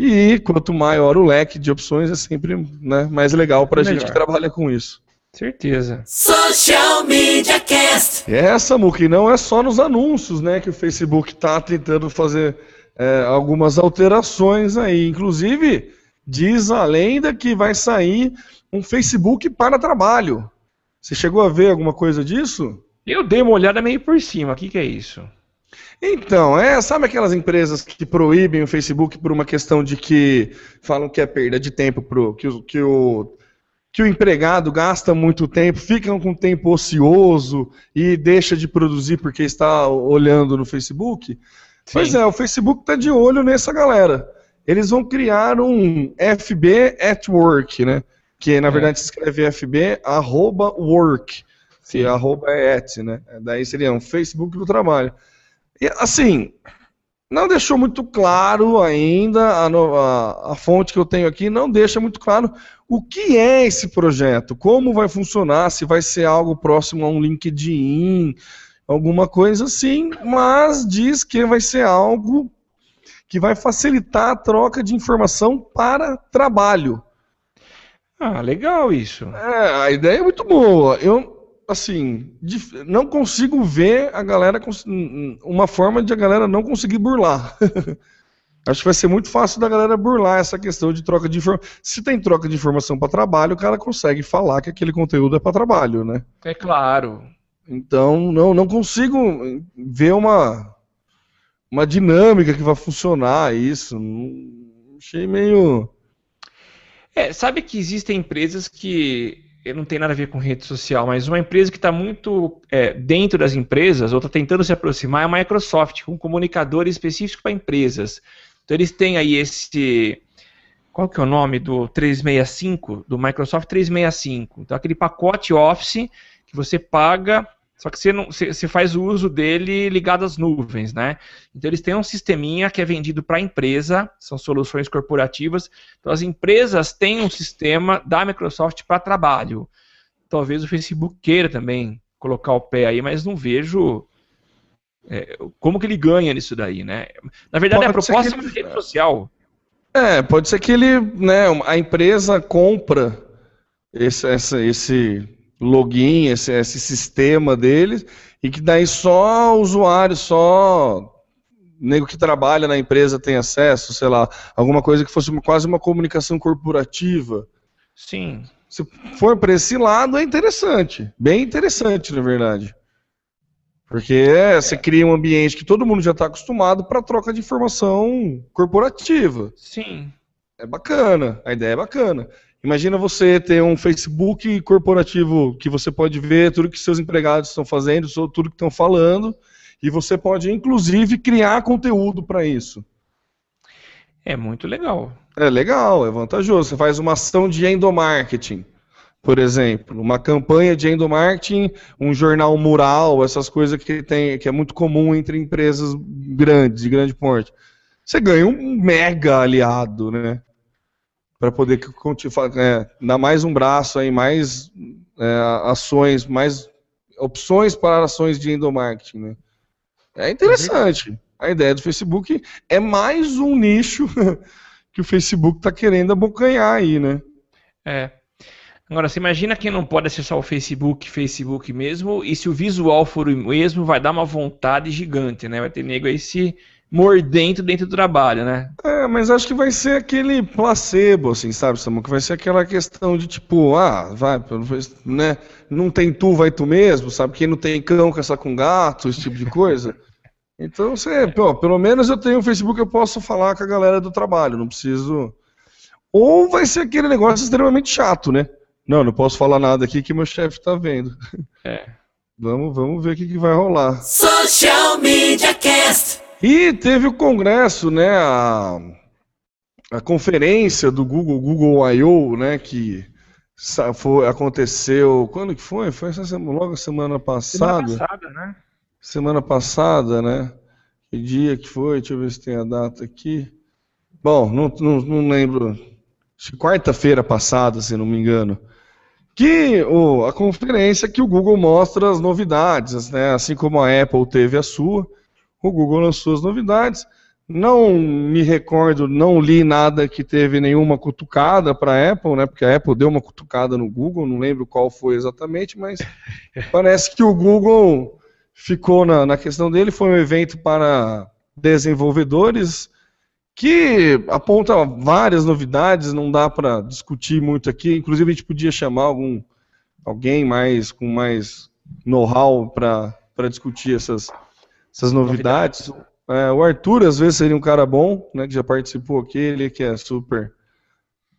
E quanto maior o leque de opções, é sempre né, mais legal para a gente que trabalha com isso. Certeza. Social Media Cast. Essa, Muki, não é só nos anúncios, né, que o Facebook está tentando fazer é, algumas alterações aí. Inclusive, Diz a lenda que vai sair um Facebook para trabalho. Você chegou a ver alguma coisa disso? Eu dei uma olhada meio por cima. O que, que é isso? Então, é, sabe aquelas empresas que proíbem o Facebook por uma questão de que falam que é perda de tempo pro que o, que o que o empregado gasta muito tempo, fica com tempo ocioso e deixa de produzir porque está olhando no Facebook? Sim. Pois é, o Facebook está de olho nessa galera. Eles vão criar um FB at Work, né? Que na é. verdade se escreve FB arroba work. Se arroba é at, né? Daí seria um Facebook do trabalho. E, assim, não deixou muito claro ainda, a, a, a, fonte que eu tenho aqui não deixa muito claro o que é esse projeto, como vai funcionar, se vai ser algo próximo a um LinkedIn, alguma coisa assim, mas diz que vai ser algo que vai facilitar a troca de informação para trabalho. Ah, legal isso. É, a ideia é muito boa. Eu, assim, não consigo ver a galera uma forma de a galera não conseguir burlar. Acho que vai ser muito fácil da galera burlar essa questão de troca de informação. Se tem troca de informação para trabalho, o cara consegue falar que aquele conteúdo é para trabalho, né? É claro. Então, não, não consigo ver uma, uma dinâmica que vai funcionar isso. Achei meio. É, sabe que existem empresas que não tem nada a ver com rede social, mas uma empresa que está muito é, dentro das empresas, ou está tentando se aproximar, é a Microsoft, com um comunicador específico para empresas. Então eles têm aí esse. Qual que é o nome do 365? Do Microsoft 365. Então aquele pacote Office que você paga só que você, não, você, você, faz o uso dele ligado às nuvens, né? Então eles têm um sisteminha que é vendido para a empresa, são soluções corporativas. Então as empresas têm um sistema da Microsoft para trabalho. Talvez o Facebook queira também colocar o pé aí, mas não vejo é, como que ele ganha nisso daí, né? Na verdade, pode a proposta é uma rede social. É, pode ser que ele, né, a empresa compra esse, esse, esse login, esse, esse sistema deles, e que daí só o usuário, só nego que trabalha na empresa tem acesso, sei lá, alguma coisa que fosse uma, quase uma comunicação corporativa. Sim. Se for para esse lado, é interessante. Bem interessante, na verdade. Porque é, você cria um ambiente que todo mundo já está acostumado para troca de informação corporativa. Sim. É bacana, a ideia é bacana. Imagina você ter um Facebook corporativo que você pode ver tudo que seus empregados estão fazendo, tudo que estão falando, e você pode, inclusive, criar conteúdo para isso. É muito legal. É legal, é vantajoso. Você faz uma ação de endomarketing, por exemplo, uma campanha de endomarketing, um jornal mural, essas coisas que, tem, que é muito comum entre empresas grandes, de grande porte. Você ganha um mega aliado, né? Para poder é, dar mais um braço aí, mais é, ações, mais opções para ações de endomarketing. Né? É interessante. A ideia do Facebook é mais um nicho que o Facebook está querendo abocanhar aí, né? É. Agora, você imagina quem não pode acessar o Facebook, Facebook mesmo, e se o visual for o mesmo, vai dar uma vontade gigante, né? Vai ter nego aí se mordento dentro do trabalho, né? É, mas acho que vai ser aquele placebo, assim, sabe, Samu? Que vai ser aquela questão de tipo, ah, vai, né? Não tem tu, vai tu mesmo, sabe? Quem não tem cão, caça com gato, esse tipo de coisa. Então, você, pô, pelo menos eu tenho o Facebook, eu posso falar com a galera do trabalho, não preciso. Ou vai ser aquele negócio extremamente chato, né? Não, não posso falar nada aqui que meu chefe tá vendo. É. Vamos, vamos ver o que, que vai rolar. Social Media Cast. E teve o congresso, né, a, a conferência do Google, Google I.O., né, que foi, aconteceu, quando que foi? Foi essa, logo semana passada. Semana passada, né? Semana passada, né? Que dia que foi? Deixa eu ver se tem a data aqui. Bom, não, não, não lembro. Quarta-feira passada, se não me engano. Que oh, a conferência que o Google mostra as novidades, né? Assim como a Apple teve a sua o Google lançou as novidades. Não me recordo, não li nada que teve nenhuma cutucada para a Apple, né? Porque a Apple deu uma cutucada no Google, não lembro qual foi exatamente, mas parece que o Google ficou na, na questão dele. Foi um evento para desenvolvedores que aponta várias novidades, não dá para discutir muito aqui. Inclusive, a gente podia chamar algum, alguém mais com mais know-how para discutir essas, essas novidades. É, o Arthur, às vezes, seria um cara bom, né, que já participou aqui, ele que é super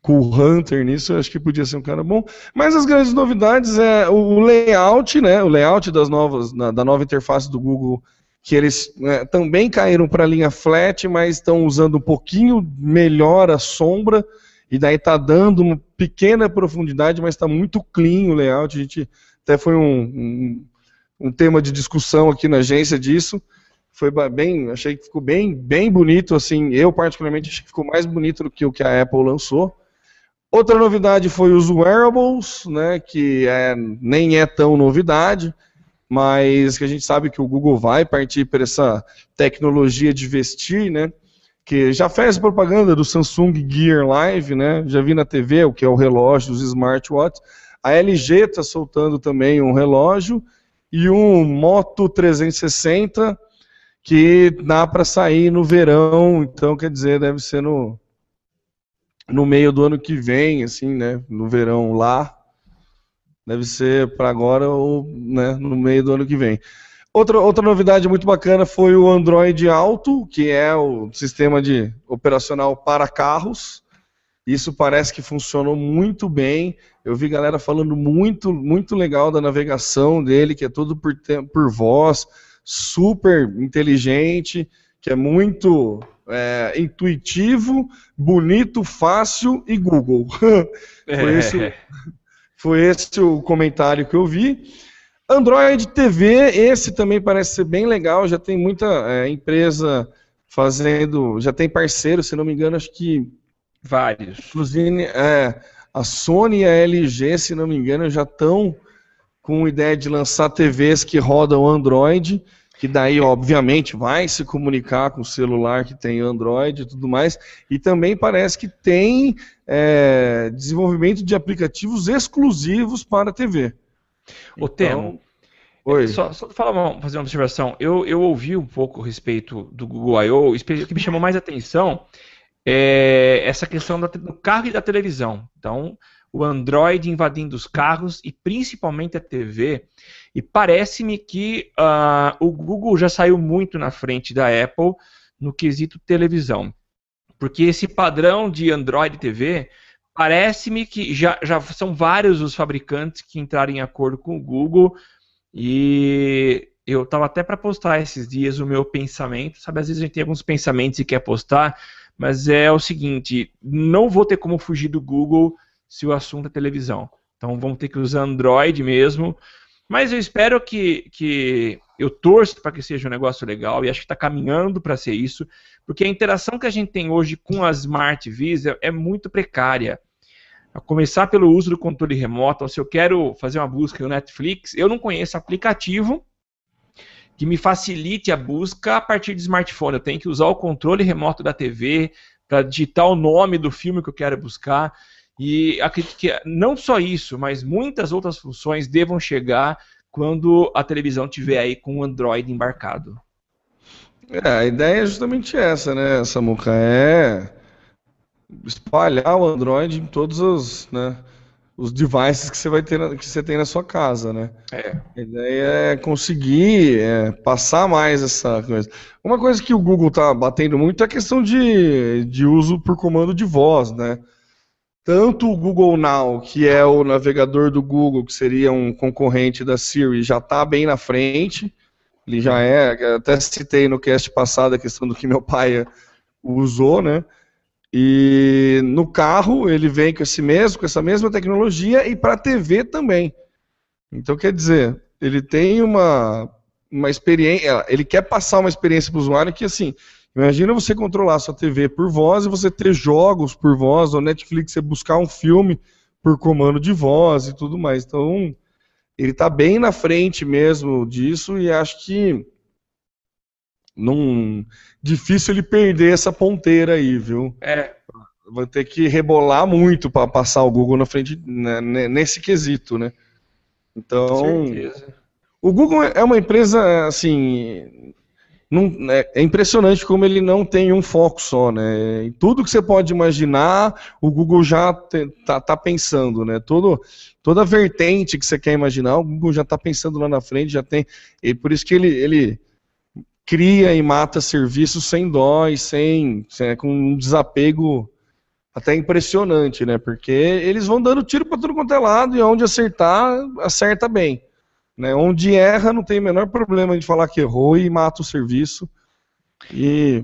cool hunter nisso, acho que podia ser um cara bom. Mas as grandes novidades é o layout, né, o layout das novas, da nova interface do Google que eles né, também caíram para a linha flat, mas estão usando um pouquinho melhor a sombra, e daí está dando uma pequena profundidade, mas está muito clean o layout. A gente até foi um, um, um, tema de discussão aqui na agência disso. Foi bem, achei que ficou bem, bem bonito, assim, eu particularmente achei que ficou mais bonito do que o que a Apple lançou. Outra novidade foi os wearables, né, que é, nem é tão novidade, mas que a gente sabe que o Google vai partir para essa tecnologia de vestir, né? Que já fez propaganda do Samsung Gear Live, né? Já vi na TV o que é o relógio dos smartwatches. A LG está soltando também um relógio e um Moto 360 que dá para sair no verão, então quer dizer, deve ser no no meio do ano que vem, assim, né? No verão lá, Deve ser para agora ou né, no meio do ano que vem. Outra, outra novidade muito bacana foi o Android Auto, que é o sistema de operacional para carros. Isso parece que funcionou muito bem. Eu vi galera falando muito, muito legal da navegação dele, que é tudo por, por voz, super inteligente, que é muito é, intuitivo, bonito, fácil e Google. Foi é. isso. Foi esse o comentário que eu vi. Android TV, esse também parece ser bem legal, já tem muita é, empresa fazendo, já tem parceiro, se não me engano, acho que vários. Inclusive, é, a Sony e a LG, se não me engano, já estão com ideia de lançar TVs que rodam Android, que daí, obviamente, vai se comunicar com o celular que tem Android e tudo mais. E também parece que tem é, desenvolvimento de aplicativos exclusivos para a TV. O então, Temo. Oi. Só, só falar fazer uma observação. Eu, eu ouvi um pouco a respeito do Google I.O. O que me chamou mais atenção é essa questão do carro e da televisão. Então, o Android invadindo os carros e principalmente a TV. E parece-me que uh, o Google já saiu muito na frente da Apple no quesito televisão. Porque esse padrão de Android TV parece-me que já, já são vários os fabricantes que entraram em acordo com o Google e eu estava até para postar esses dias o meu pensamento, sabe? Às vezes a gente tem alguns pensamentos e quer postar, mas é o seguinte: não vou ter como fugir do Google se o assunto é televisão. Então vamos ter que usar Android mesmo. Mas eu espero que, que eu torço para que seja um negócio legal e acho que está caminhando para ser isso, porque a interação que a gente tem hoje com as Smart TVs é, é muito precária. A começar pelo uso do controle remoto, então, se eu quero fazer uma busca no Netflix, eu não conheço aplicativo que me facilite a busca a partir de smartphone. Eu tenho que usar o controle remoto da TV para digitar o nome do filme que eu quero buscar. E acredito que não só isso, mas muitas outras funções devam chegar quando a televisão tiver aí com o Android embarcado. É, a ideia é justamente essa, né, Samuca? É espalhar o Android em todos os, né, os devices que você vai ter, que você tem na sua casa, né? É. A ideia é conseguir é, passar mais essa coisa. Uma coisa que o Google está batendo muito é a questão de, de uso por comando de voz, né? tanto o Google Now, que é o navegador do Google, que seria um concorrente da Siri, já está bem na frente. Ele já é, até citei no cast passado a questão do que meu pai usou, né? E no carro ele vem com esse mesmo, com essa mesma tecnologia e para a TV também. Então quer dizer, ele tem uma, uma experiência, ele quer passar uma experiência para o usuário que assim, Imagina você controlar sua TV por voz e você ter jogos por voz, ou Netflix você buscar um filme por comando de voz e tudo mais. Então, ele está bem na frente mesmo disso e acho que não difícil ele perder essa ponteira aí, viu? É. Vai ter que rebolar muito para passar o Google na frente né, nesse quesito, né? Então, o Google é uma empresa assim, não, é, é, impressionante como ele não tem um foco só, né? Em tudo que você pode imaginar, o Google já está tá pensando, né? Todo, toda vertente que você quer imaginar, o Google já está pensando lá na frente, já tem. E por isso que ele, ele cria e mata serviços sem dó e sem, sem com um desapego até impressionante, né? Porque eles vão dando tiro para tudo quanto é lado e onde acertar, acerta bem. Né? Onde erra, não tem o menor problema de falar que errou e mata o serviço. E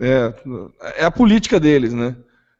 é, é a política deles, né?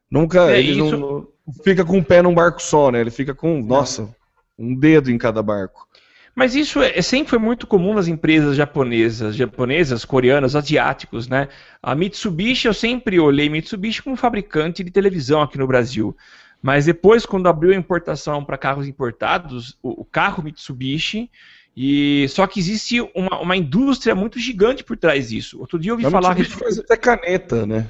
Nunca é, ele isso... não, não, fica com o pé num barco só, né? Ele fica com, nossa, um dedo em cada barco. Mas isso é, sempre foi muito comum nas empresas japonesas, japonesas, coreanas, asiáticos, né? A Mitsubishi, eu sempre olhei Mitsubishi como fabricante de televisão aqui no Brasil. Mas depois, quando abriu a importação para carros importados, o, o, carro Mitsubishi, e só que existe uma, uma indústria muito gigante por trás disso. Outro dia eu ouvi a falar. Mitsubishi faz até caneta, né?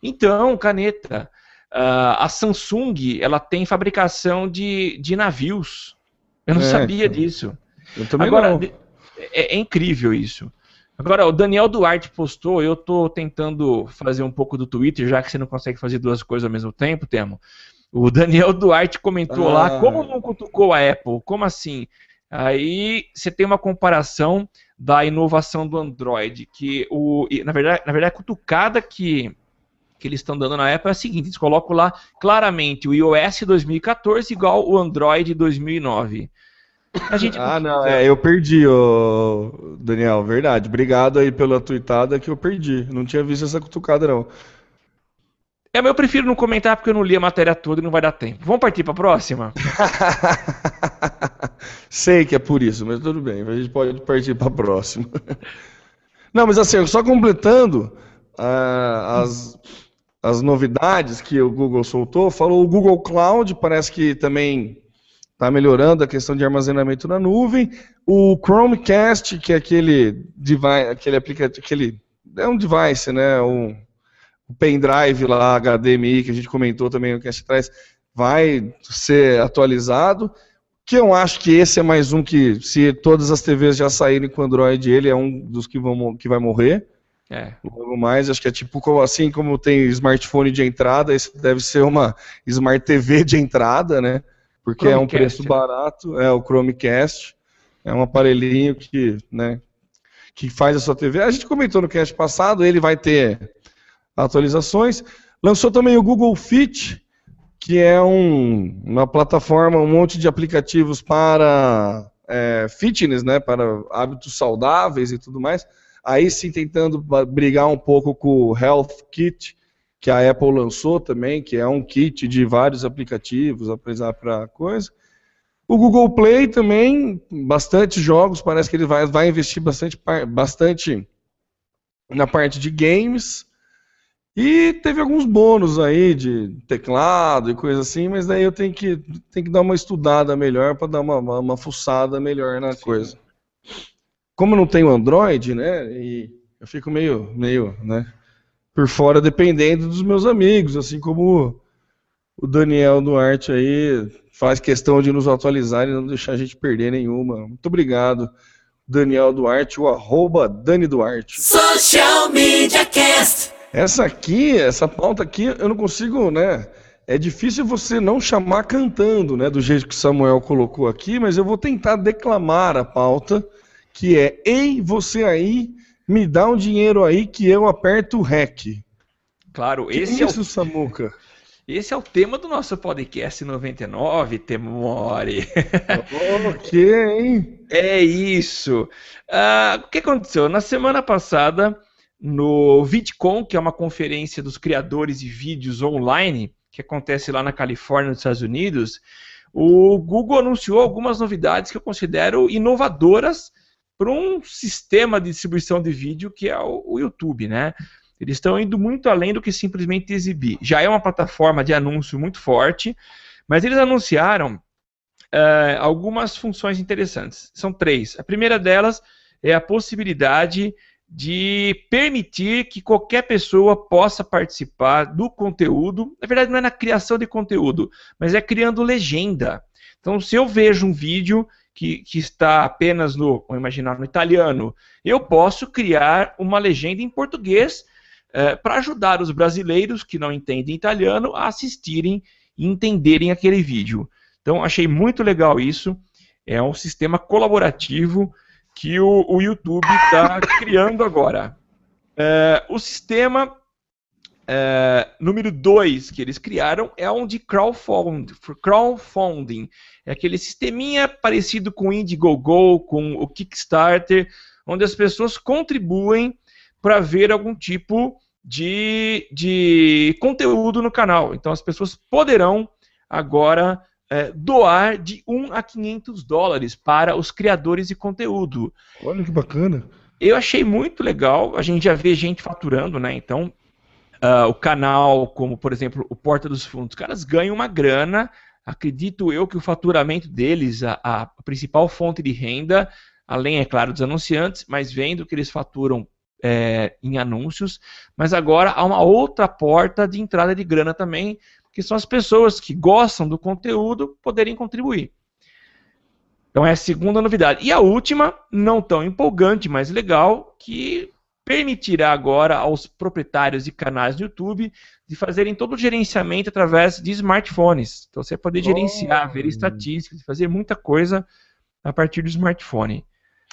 Então, caneta. Uh, a Samsung ela tem fabricação de, de navios. Eu não é, sabia então. disso. Agora. É, é, incrível isso. Agora, o Daniel Duarte postou, eu estou tentando fazer um pouco do Twitter, já que você não consegue fazer duas coisas ao mesmo tempo, Temo. O Daniel Duarte comentou ah. lá, como não cutucou a Apple? Como assim? Aí você tem uma comparação da inovação do Android, que o, na verdade, na verdade a cutucada que, que eles estão dando na Apple é a seguinte, eles colocam lá claramente o iOS 2014 igual o Android 2009. Gente... Ah, não, é, eu perdi, ô, Daniel, verdade. Obrigado aí pela tuitada que eu perdi. Não tinha visto essa cutucada, não. É, mas eu prefiro não comentar porque eu não li a matéria toda e não vai dar tempo. Vamos partir para a próxima? Sei que é por isso, mas tudo bem. A gente pode partir para a próxima. Não, mas assim, só completando uh, as, as novidades que o Google soltou, falou o Google Cloud, parece que também está melhorando a questão de armazenamento na nuvem. O Chromecast, que é aquele device, aquele aplicativo, aquele é um device, né? Um, o pendrive lá, HDMI, que a gente comentou também no cast atrás, vai ser atualizado. Que eu acho que esse é mais um que, se todas as TVs já saírem com Android, ele é um dos que, vão, que vai morrer. É. Logo mais, acho que é tipo assim como tem smartphone de entrada, esse deve ser uma Smart TV de entrada, né? Porque Chromecast, é um preço né? barato, é o Chromecast, é um aparelhinho que, né, que faz a sua TV. A gente comentou no cast passado, ele vai ter atualizações. Lançou também o Google Fit, que é um, uma plataforma, um monte de aplicativos para é, fitness, né, para hábitos saudáveis e tudo mais. Aí sim tentando brigar um pouco com o Health Kit, que a Apple lançou também, que é um kit de vários aplicativos, apesar para coisa. O Google Play também, bastante jogos, parece que ele vai, vai investir bastante, bastante na parte de games. E teve alguns bônus aí de teclado e coisa assim, mas daí eu tenho que, tenho que dar uma estudada melhor para dar uma, uma, uma, fuçada melhor na Sim. coisa. Como eu não tenho Android, né, e eu fico meio, meio, né, por fora dependendo dos meus amigos, assim como o Daniel Duarte aí faz questão de nos atualizar e não deixar a gente perder nenhuma. Muito obrigado. Daniel Duarte, o arroba Dani Duarte. Social Media Cast. Essa aqui, essa pauta aqui, eu não consigo, né? É difícil você não chamar cantando, né? Do jeito que Samuel colocou aqui, mas eu vou tentar declamar a pauta, que é: Ei, você aí, me dá um dinheiro aí que eu aperto o REC. Claro, que esse é isso, é o... Samuca? Esse é o tema do nosso podcast 99, Temore. ok, hein? É isso. Uh, o que aconteceu? Na semana passada, no VidCon, que é uma conferência dos criadores de vídeos online, que acontece lá na Califórnia, nos Estados Unidos, o Google anunciou algumas novidades que eu considero inovadoras para um sistema de distribuição de vídeo que é o, o YouTube, né? Eles estão indo muito além do que simplesmente exibir. Já é uma plataforma de anúncio muito forte, mas eles anunciaram uh, algumas funções interessantes. São três. A primeira delas é a possibilidade de permitir que qualquer pessoa possa participar do conteúdo. Na verdade, não é na criação de conteúdo, mas é criando legenda. Então, se eu vejo um vídeo que, que está apenas no, vamos imaginar, no italiano, eu posso criar uma legenda em português é, para ajudar os brasileiros que não entendem italiano a assistirem e entenderem aquele vídeo. Então, achei muito legal isso. É um sistema colaborativo que o, o YouTube está criando agora. É, o sistema é, número 2 que eles criaram é um de crowdfunding, crowdfunding. É aquele sisteminha parecido com o Indiegogo, com o Kickstarter, onde as pessoas contribuem para ver algum tipo de, de conteúdo no canal. Então as pessoas poderão agora é, doar de 1 a 500 dólares para os criadores de conteúdo. Olha que bacana. Eu achei muito legal. A gente já vê gente faturando, né? Então Uh, o canal, como por exemplo o Porta dos Fundos, os caras ganham uma grana. Acredito eu que o faturamento deles, a, a principal fonte de renda, além, é claro, dos anunciantes, mas vendo que eles faturam é, em anúncios. Mas agora há uma outra porta de entrada de grana também, que são as pessoas que gostam do conteúdo poderem contribuir. Então é a segunda novidade. E a última, não tão empolgante, mas legal, que permitirá agora aos proprietários de canais no YouTube de fazerem todo o gerenciamento através de smartphones. Então você vai poder gerenciar, oh. ver estatísticas, fazer muita coisa a partir do smartphone.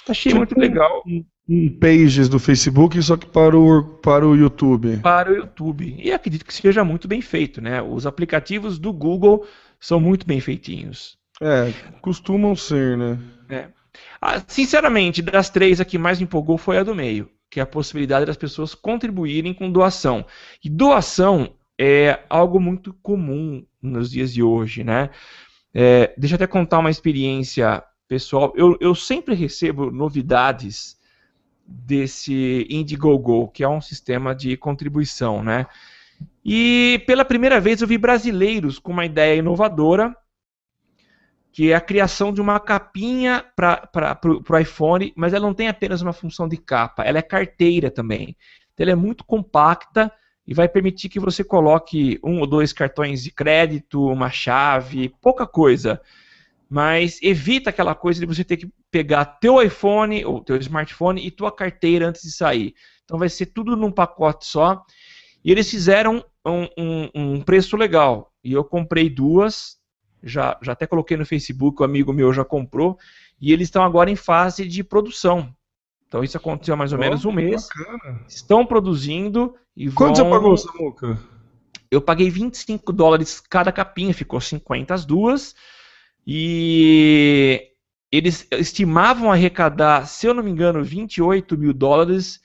Achei tipo muito legal. Um, um pages do Facebook, só que para o, para o YouTube. Para o YouTube. E acredito que seja muito bem feito, né? Os aplicativos do Google são muito bem feitinhos. É, costumam ser, né? É. Ah, sinceramente, das três, a que mais me empolgou foi a do meio que é a possibilidade das pessoas contribuírem com doação. E doação é algo muito comum nos dias de hoje, né? É, deixa eu até contar uma experiência pessoal. Eu, eu sempre recebo novidades desse Indiegogo, que é um sistema de contribuição, né? E pela primeira vez eu vi brasileiros com uma ideia inovadora que é a criação de uma capinha para o iPhone, mas ela não tem apenas uma função de capa, ela é carteira também. Então, ela é muito compacta e vai permitir que você coloque um ou dois cartões de crédito, uma chave, pouca coisa. Mas evita aquela coisa de você ter que pegar teu iPhone ou teu smartphone e tua carteira antes de sair. Então vai ser tudo num pacote só. E eles fizeram um, um, um preço legal. E eu comprei duas, já, já até coloquei no Facebook, o um amigo meu já comprou, e eles estão agora em fase de produção. Então isso aconteceu há mais ou oh, menos um mês. Bacana. Estão produzindo e Quanto vão... você pagou, Samuca? Eu paguei 25 dólares cada capinha, ficou 50 as duas. E eles estimavam arrecadar, se eu não me engano, 28 mil dólares,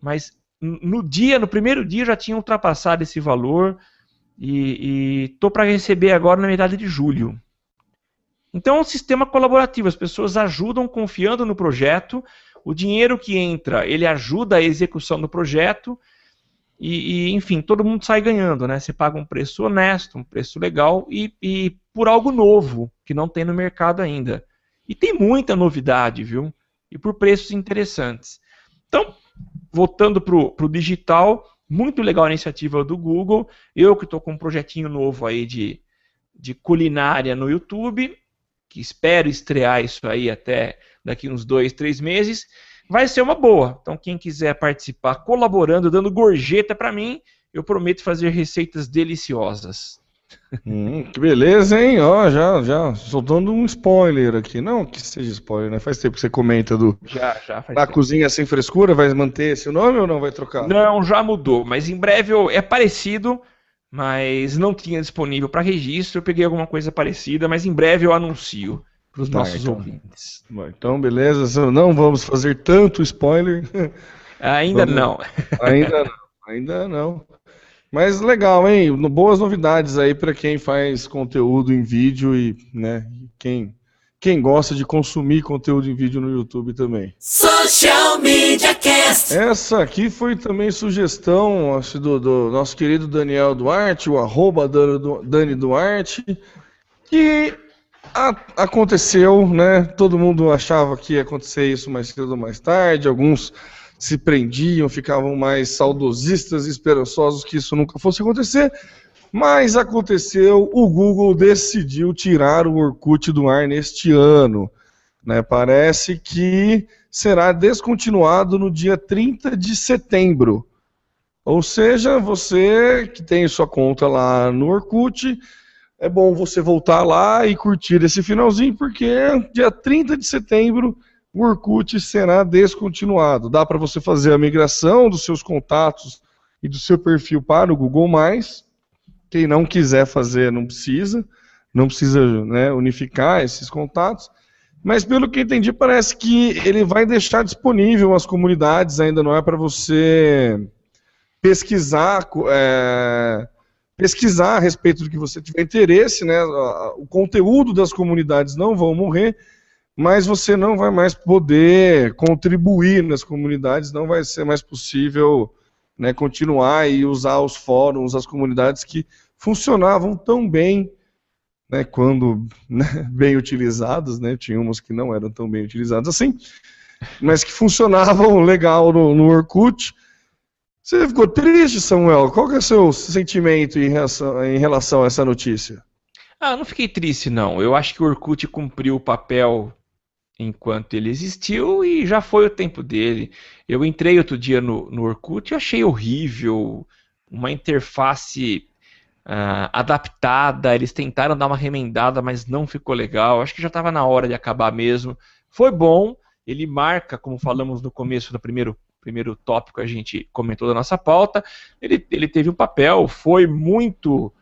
mas no dia, no primeiro dia já tinham ultrapassado esse valor. E estou para receber agora na metade de julho. Então é um sistema colaborativo, as pessoas ajudam confiando no projeto, o dinheiro que entra, ele ajuda a execução do projeto, e, e enfim, todo mundo sai ganhando, né? Você paga um preço honesto, um preço legal, e, e por algo novo, que não tem no mercado ainda. E tem muita novidade, viu? E por preços interessantes. Então, voltando para o digital, muito legal a iniciativa do Google. Eu que estou com um projetinho novo aí de, de culinária no YouTube, que espero estrear isso aí até daqui uns dois, três meses, vai ser uma boa. Então, quem quiser participar colaborando, dando gorjeta para mim, eu prometo fazer receitas deliciosas. Hum, que beleza, hein? Ó, já, já soltando um spoiler aqui. Não que seja spoiler, né? Faz tempo que você comenta do. Já, já. Faz da tempo. cozinha sem frescura, vai manter esse nome ou não vai trocar? Não, já mudou, mas em breve eu... é parecido, mas não tinha disponível para registro. Eu peguei alguma coisa parecida, mas em breve eu anuncio para os nossos então. ouvintes. Bom, então, beleza. Não vamos fazer tanto spoiler. Ainda vamos... não. Ainda não. Ainda não. Mas legal, hein? Boas novidades aí para quem faz conteúdo em vídeo e, né, quem quem gosta de consumir conteúdo em vídeo no YouTube também. Social Media Cast. Essa aqui foi também sugestão acho, do, do, nosso querido Daniel Duarte, o arroba Dani Duarte, que a, aconteceu, né? Todo mundo achava que ia acontecer isso mais cedo ou mais tarde, alguns se prendiam, ficavam mais saudosistas e esperançosos que isso nunca fosse acontecer. Mas aconteceu, o Google decidiu tirar o Orkut do ar neste ano. Né? Parece que será descontinuado no dia 30 de setembro. Ou seja, você que tem sua conta lá no Orkut, é bom você voltar lá e curtir esse finalzinho, porque dia 30 de setembro o Orkut será descontinuado. Dá para você fazer a migração dos seus contatos e do seu perfil para o Google+. Quem não quiser fazer, não precisa. Não precisa né, unificar esses contatos. Mas pelo que entendi, parece que ele vai deixar disponível as comunidades, ainda não é para você pesquisar, é, pesquisar a respeito do que você tiver interesse, né? O conteúdo das comunidades não vão morrer, mas você não vai mais poder contribuir nas comunidades, não vai ser mais possível né, continuar e usar os fóruns, as comunidades que funcionavam tão bem né, quando né, bem utilizadas, né, tinha umas que não eram tão bem utilizadas assim, mas que funcionavam legal no, no Orkut. Você ficou triste, Samuel? Qual é o seu sentimento em relação, em relação a essa notícia? Ah, não fiquei triste, não. Eu acho que o Orkut cumpriu o papel enquanto ele existiu e já foi o tempo dele. Eu entrei outro dia no, no Orkut e achei horrível, uma interface uh, adaptada. Eles tentaram dar uma remendada, mas não ficou legal. Acho que já estava na hora de acabar mesmo. Foi bom, ele marca, como falamos no começo do primeiro, primeiro tópico que a gente comentou da nossa pauta, ele, ele teve um papel, foi muito.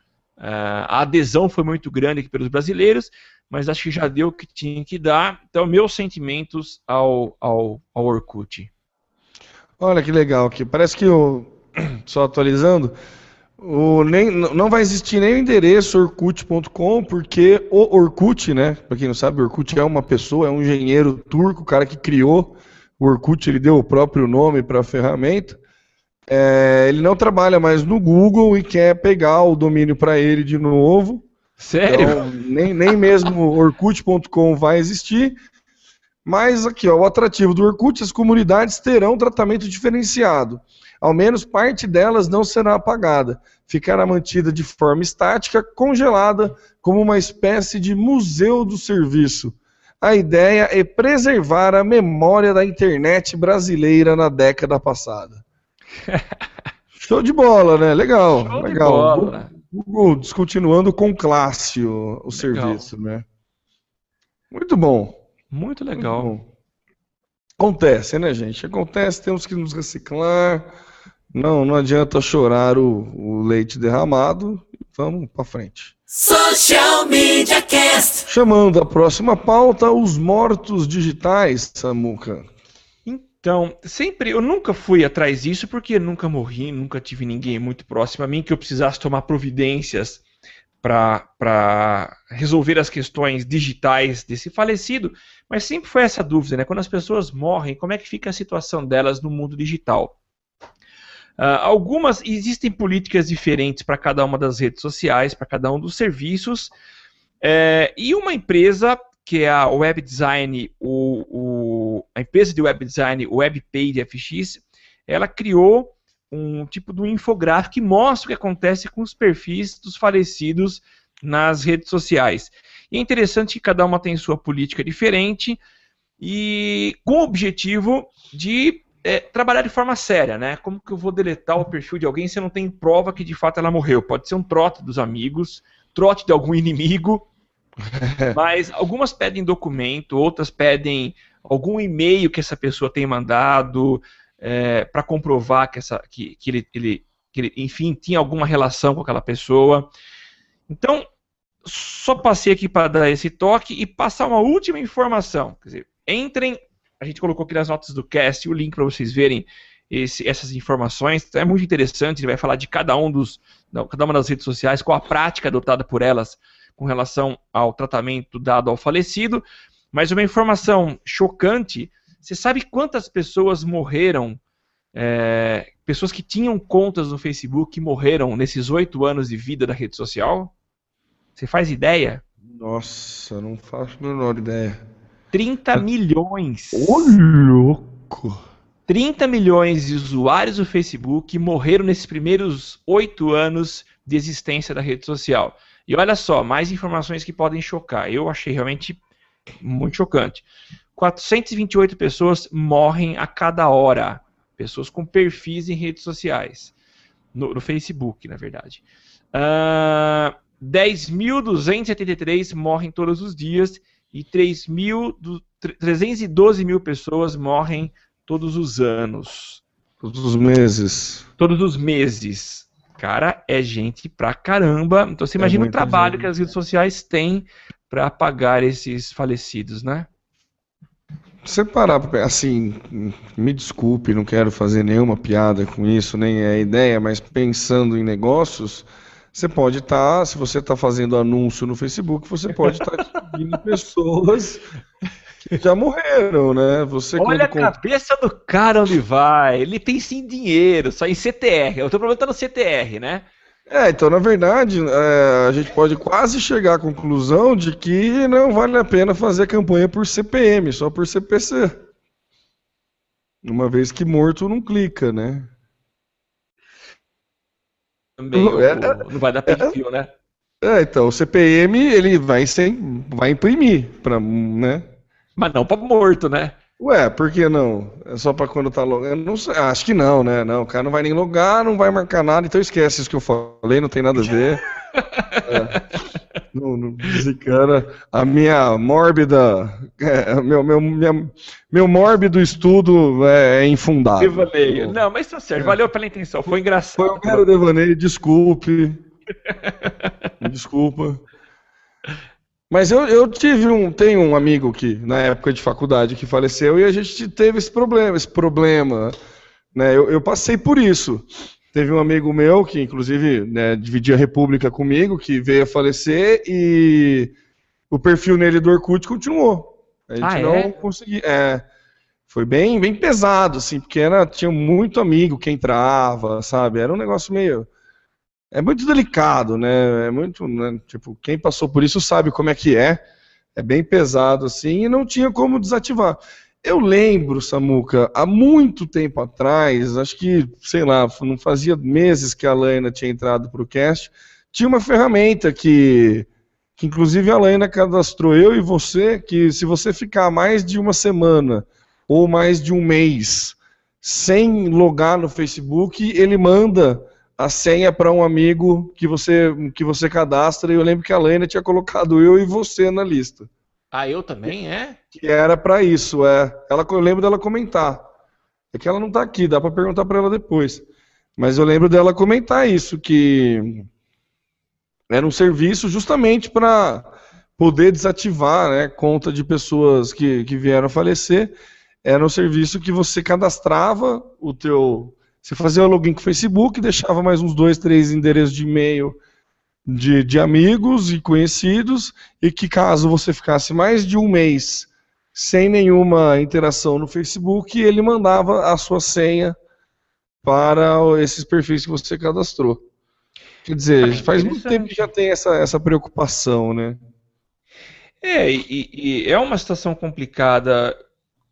Uh, a adesão foi muito grande aqui pelos brasileiros, mas acho que já deu o que tinha que dar. Então, meus sentimentos ao, ao, ao Orkut. Olha que legal aqui. Parece que o. Só atualizando. O, nem, não vai existir nem o endereço orkut.com, porque o Orkut, né? Para quem não sabe, o Orkut é uma pessoa, é um engenheiro turco, o cara que criou o Orkut, ele deu o próprio nome para a ferramenta. É, ele não trabalha mais no Google e quer pegar o domínio para ele de novo. Sério? Então, nem, nem mesmo orkut.com vai existir. Mas aqui, ó, o atrativo do Orkut, as comunidades terão tratamento diferenciado. Ao menos parte delas não será apagada. Ficará mantida de forma estática, congelada, como uma espécie de museu do serviço. A ideia é preservar a memória da internet brasileira na década passada. Show de bola, né? Legal. Show legal. De bola. Google descontinuando com classe o, o serviço, né? Muito bom. Muito legal. Muito bom. Acontece, né, gente? Acontece, temos que nos reciclar. Não, não adianta chorar o, o leite derramado. Vamos para frente. Social Media Cast. Chamando a próxima pauta, os mortos digitais, Samuca. Então, sempre, eu nunca fui atrás disso porque nunca morri, nunca tive ninguém muito próximo a mim que eu precisasse tomar providências para resolver as questões digitais desse falecido, mas sempre foi essa dúvida, né? Quando as pessoas morrem, como é que fica a situação delas no mundo digital? Uh, algumas existem políticas diferentes para cada uma das redes sociais, para cada um dos serviços, é, e uma empresa que é a web design, o, o, a empresa de web design WebPage FX, ela criou um tipo de um infográfico que mostra o que acontece com os perfis dos falecidos nas redes sociais. E é interessante que cada uma tem sua política diferente e com o objetivo de é, trabalhar de forma séria, né? Como que eu vou deletar o perfil de alguém se eu não tenho prova que de fato ela morreu? Pode ser um trote dos amigos, trote de algum inimigo, Mas algumas pedem documento, outras pedem algum e-mail que essa pessoa tem mandado é, para comprovar que, essa, que, que, ele, ele, que ele, enfim, tinha alguma relação com aquela pessoa. Então, só passei aqui para dar esse toque e passar uma última informação. Quer dizer, entrem, a gente colocou aqui nas notas do cast o link para vocês verem esse, essas informações. É muito interessante, ele vai falar de cada um dos, cada uma das redes sociais, qual a prática adotada por elas com relação ao tratamento dado ao falecido. Mas uma informação chocante: você sabe quantas pessoas morreram? É, pessoas que tinham contas no Facebook que morreram nesses oito anos de vida da rede social? Você faz ideia? Nossa, não faço a menor ideia. 30 milhões. Ô, louco! 30 milhões de usuários do Facebook morreram nesses primeiros oito anos de existência da rede social. E olha só, mais informações que podem chocar. Eu achei realmente Muito chocante. 428 pessoas morrem a cada hora. Pessoas com perfis em redes sociais. No, no Facebook, na verdade. Uh, 10.273 morrem todos os dias e 312 mil pessoas morrem todos os anos. Todos os meses. Todos os meses. Cara, é gente pra caramba. Então você é imagina é o trabalho gente. que as redes sociais têm para apagar esses falecidos, né? Você parar, assim, me desculpe, não quero fazer nenhuma piada com isso, nem é ideia, mas pensando em negócios, você pode estar, tá, se você está fazendo anúncio no Facebook, você pode estar tá pessoas que já morreram, né? Você Olha a cabeça do cara onde vai. Ele pensa em dinheiro, só em CTR. O teu problema está no CTR, né? É, então na verdade é, a gente pode quase chegar à conclusão de que não vale a pena fazer campanha por CPM, só por CPC. Uma vez que morto não clica, né? Também é, é, não vai dar perfil, é, né? É, então o CPM ele vai sem, vai imprimir para, né? Mas não para morto, né? Ué, por que não? É só para quando tá logando? Não sei, acho que não, né? Não, o cara não vai nem logar, não vai marcar nada, então esquece isso que eu falei, não tem nada a ver. é. Não, não, esse cara, a minha mórbida, é, meu, meu, minha, meu mórbido estudo é, é infundado. Devaneio. Não, mas tá certo, valeu pela intenção, foi engraçado. Foi um mero devaneio, desculpe. Desculpa. Mas eu, eu tive um, tenho um amigo que, na época de faculdade, que faleceu e a gente teve esse problema, esse problema, né? Eu, eu passei por isso. Teve um amigo meu que, inclusive, né, dividia a República comigo, que veio a falecer e o perfil nele do Orkut continuou. A gente ah, não é? conseguia. É, foi bem, bem pesado, assim, porque era, tinha muito amigo que entrava, sabe? Era um negócio meio é muito delicado, né? É muito, né? tipo, quem passou por isso sabe como é que é. É bem pesado assim e não tinha como desativar. Eu lembro, Samuca, há muito tempo atrás, acho que, sei lá, não fazia meses que a Laina tinha entrado para o cast, tinha uma ferramenta que, que, inclusive, a Laina cadastrou eu e você, que se você ficar mais de uma semana ou mais de um mês sem logar no Facebook, ele manda a senha para um amigo que você que você cadastra e eu lembro que a Lena tinha colocado eu e você na lista. Ah, eu também, é? Que era para isso, é. Ela, eu lembro dela comentar. É que ela não está aqui, dá para perguntar para ela depois. Mas eu lembro dela comentar isso, que era um serviço justamente para poder desativar né, conta de pessoas que, que vieram a falecer. Era um serviço que você cadastrava o teu você fazia o login com o Facebook, deixava mais uns dois, três endereços de e-mail de, de amigos e conhecidos, e que caso você ficasse mais de um mês sem nenhuma interação no Facebook, ele mandava a sua senha para esses perfis que você cadastrou. Quer dizer, ah, faz muito tempo que já tem essa, essa preocupação, né? É, e, e, é uma situação complicada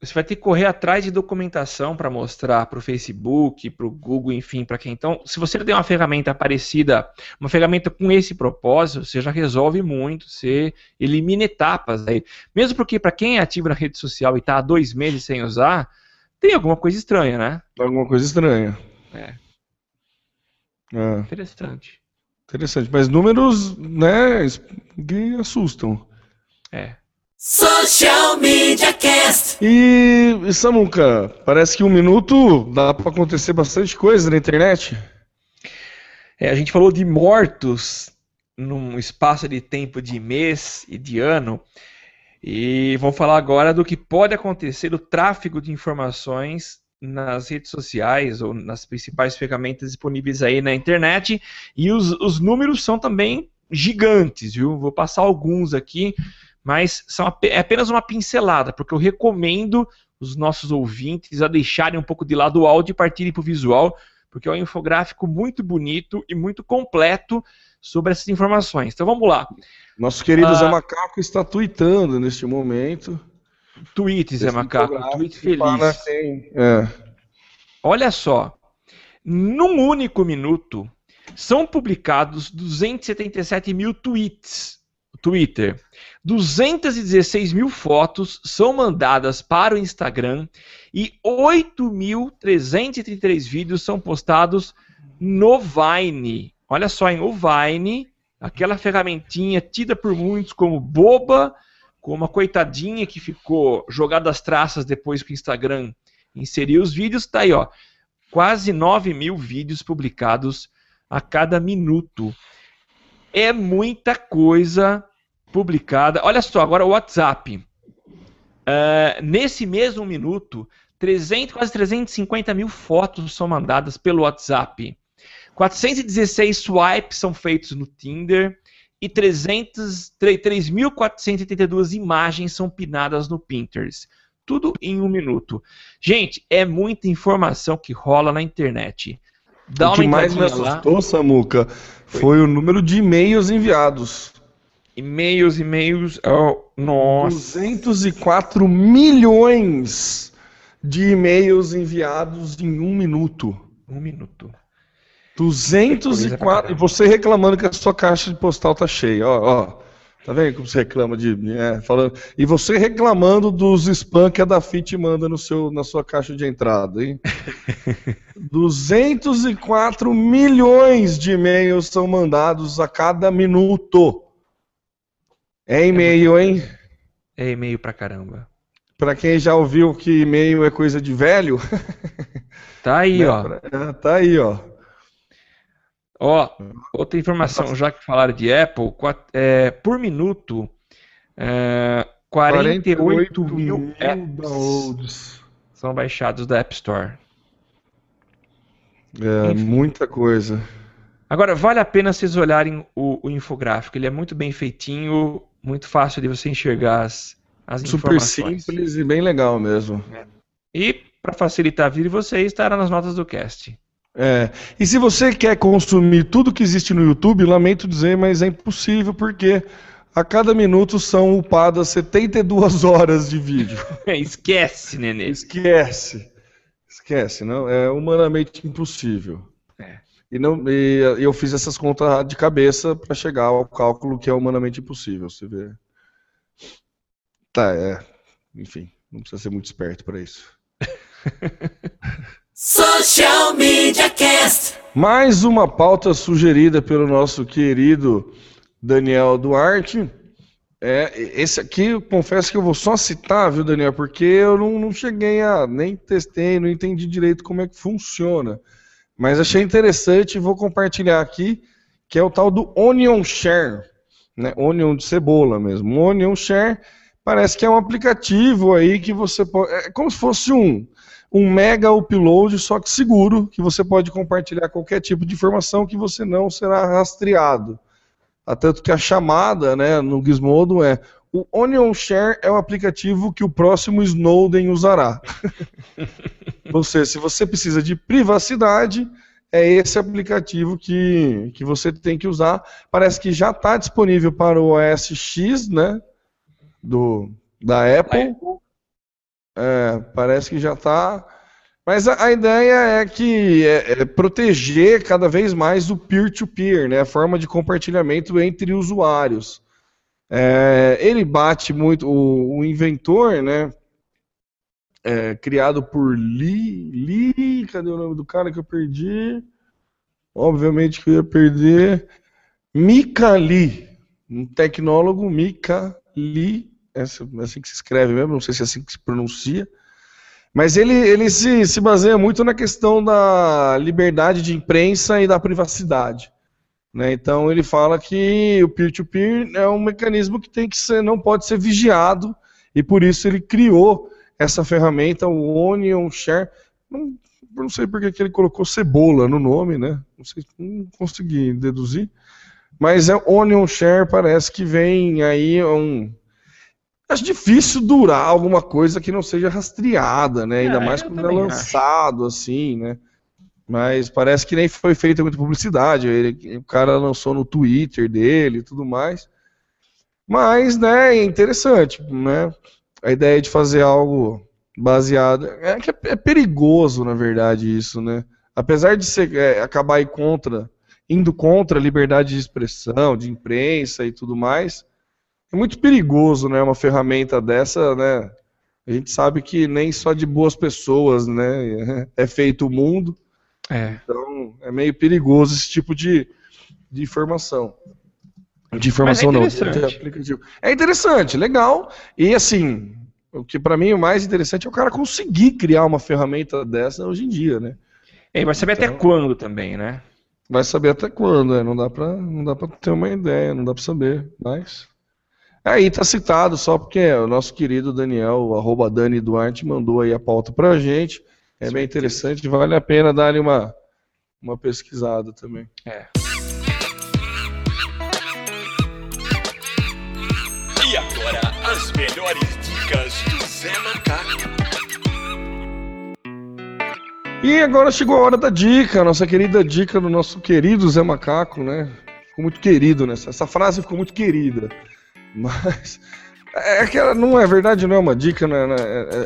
você vai ter que correr atrás de documentação para mostrar para o Facebook, para o Google, enfim, para quem. Então, se você tem uma ferramenta parecida, uma ferramenta com esse propósito, você já resolve muito, você elimina etapas aí. Mesmo porque para quem é ativo na rede social e está há dois meses sem usar, tem alguma coisa estranha, né? Alguma coisa estranha. É. é. Interessante. Interessante, mas números, né, que assustam. É. Social Media Cast. E, e Samuca, parece que um minuto dá para acontecer bastante coisa na internet. É, a gente falou de mortos num espaço de tempo de mês e de ano. E vamos falar agora do que pode acontecer do tráfego de informações nas redes sociais ou nas principais ferramentas disponíveis aí na internet. E os, os números são também gigantes, viu? Vou passar alguns aqui mas são, é apenas uma pincelada, porque eu recomendo os nossos ouvintes a deixarem um pouco de lado o áudio e partirem para o visual, porque é um infográfico muito bonito e muito completo sobre essas informações. Então vamos lá. Nosso querido ah, Zé Macaco está tweetando neste momento. Tweet, Zé Macaco, tweet feliz. É. Olha só, num único minuto são publicados 277 mil tweets Twitter. 216 mil fotos são mandadas para o Instagram e 8.333 vídeos são postados no Vine. Olha só, em o Vine, aquela ferramentinha tida por muitos como boba, como uma coitadinha que ficou jogada às traças depois que o Instagram inseriu os vídeos, tá aí, ó. Quase 9 mil vídeos publicados a cada minuto. É muita coisa publicada. Olha só, agora o WhatsApp. Uh, nesse mesmo minuto, 300, quase 350 mil fotos são mandadas pelo WhatsApp. 416 swipes são feitos no Tinder e 3.482 imagens são pinadas no Pinterest. Tudo em um minuto. Gente, é muita informação que rola na internet. Dá o que mais me assustou, lá. Samuca, foi o número de e-mails enviados. E-mails, e-mails. Oh, nossa. 204 milhões de e-mails enviados em um minuto. Um minuto. 204. E você reclamando que a sua caixa de postal tá cheia. Ó, ó. Tá vendo como você reclama de. É, falando, e você reclamando dos spam que a Dafit manda no seu, na sua caixa de entrada, hein? 204 milhões de e-mails são mandados a cada minuto. É e-mail, hein? É e-mail pra caramba. Pra quem já ouviu que e-mail é coisa de velho. Tá aí, né? ó. É, tá aí, ó. Ó, outra informação, já que falaram de Apple, é, por minuto, é, 48, 48 mil, mil downloads são baixados da App Store. É, Enfim. muita coisa. Agora, vale a pena vocês olharem o, o, infográfico. Ele é muito bem feitinho, muito fácil de você enxergar as, as Super informações. Super simples e bem legal mesmo. É. E, para facilitar a vida de vocês, estará nas notas do cast. É. E se você quer consumir tudo que existe no YouTube, lamento dizer, mas é impossível porque a cada minuto são upadas 72 horas de vídeo. Esquece, Nenê. Esquece. Esquece, não? É humanamente impossível. É. E, não, e eu fiz essas contas de cabeça para chegar ao cálculo que é humanamente impossível. Você vê. Tá, é. Enfim, não precisa ser muito esperto para isso. Social Media Cast. Mais uma pauta sugerida pelo nosso querido Daniel Duarte. É, esse aqui, eu confesso que eu vou só citar, viu, Daniel, porque eu não, não cheguei a. nem testei, não entendi direito como é que funciona. Mas achei interessante e vou compartilhar aqui, que é o tal do Onion Share. Né? Onion de cebola mesmo. Onion Share parece que é um aplicativo aí que você pode. É como se fosse um um mega upload, só que seguro, que você pode compartilhar qualquer tipo de informação que você não será rastreado. Tanto que a chamada né, no Gizmodo é o Onion Share é o aplicativo que o próximo Snowden usará. Ou seja, se você precisa de privacidade, é esse aplicativo que, que você tem que usar. Parece que já está disponível para o OS X, né? Do, da Apple. É, parece que já está. Mas a, a, ideia é que é, é proteger cada vez mais o peer-to-peer, -peer, né, a forma de compartilhamento entre usuários. É, ele bate muito, o, o inventor, né, é, criado por Lee, Lee, cadê o nome do cara que eu perdi? Obviamente que eu ia perder. Mika Lee, um tecnólogo Mika Lee é assim que se escreve mesmo, não sei se é assim que se pronuncia. Mas ele, ele se, se baseia muito na questão da liberdade de imprensa e da privacidade. Né? Então ele fala que o peer-to-peer -peer é um mecanismo que tem que ser, não pode ser vigiado, e por isso ele criou essa ferramenta, o Onion Share. Não, não sei porque que ele colocou cebola no nome, né? Não, sei, não consegui deduzir. Mas é Onion Share, parece que vem aí um, Acho difícil durar alguma coisa que não seja rastreada, né? Ainda é, mais quando é lançado, acho. assim, né? Mas parece que nem foi feita muita publicidade. Ele, o cara lançou no Twitter dele e tudo mais. Mas, né, é interessante, né? A ideia de fazer algo baseado. É que é, é perigoso, na verdade, isso, né? Apesar de ser, é, acabar aí contra, indo contra a liberdade de expressão, de imprensa e tudo mais é muito perigoso, né? Uma ferramenta dessa, né? A gente sabe que nem só de boas pessoas, né? É feito o mundo. É. Então é meio perigoso esse tipo de, de informação. De informação Mas é não. É interessante, legal. E assim, o que pra mim o mais interessante é o cara conseguir criar uma ferramenta dessa hoje em dia, né? E vai saber até Então- quando também, né? Vai saber até quando, né? Não dá pra, não dá pra ter uma ideia, não dá pra saber, mas... Aí tá citado só porque o nosso querido Daniel, arroba Dani Duarte, mandou aí a pauta pra gente. É bem interessante, vale a pena dar uma, uma pesquisada também. É. melhores dicas do Zé Macaco. E agora chegou a hora da dica, nossa querida dica do nosso querido Zé Macaco, né? Ficou muito querido nessa. Essa frase ficou muito querida. Mas. É que ela não é verdade, não é uma dica, né?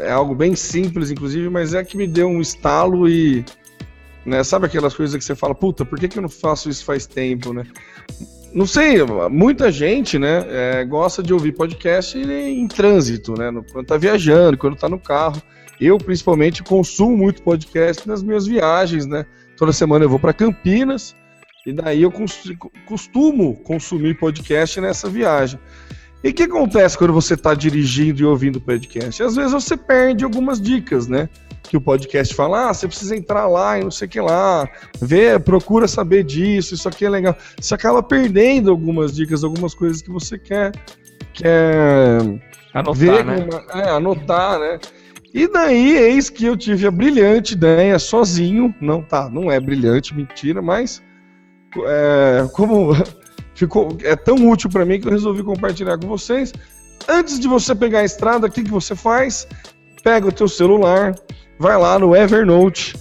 é algo bem simples, inclusive, mas é que me deu um estalo e. Né, sabe aquelas coisas que você fala, puta, por que, que eu não faço isso faz tempo, né? Não sei, muita gente, né, é, gosta de ouvir podcast em, trânsito, né? no- Quando tá viajando, quando tá no carro. Eu, principalmente, consumo muito podcast nas minhas viagens, né? Toda semana eu vou para Campinas e daí eu costumo consumir podcast nessa viagem. E o que acontece quando você está dirigindo e ouvindo podcast? Às vezes você perde algumas dicas, né? Que o podcast fala, ah, você precisa entrar lá e não sei o que lá, vê, procura saber disso, isso aqui é legal. Você acaba perdendo algumas dicas, algumas coisas que você quer, quer Anotar, ver, né? como- é, anotar, né? E daí, eis que eu tive a brilhante ideia sozinho. Não, tá, não é brilhante, mentira, mas é, como ficou é tão útil para mim que eu resolvi compartilhar com vocês. Antes de você pegar a estrada, o que, que você faz? Pega o teu celular, vai lá no Evernote,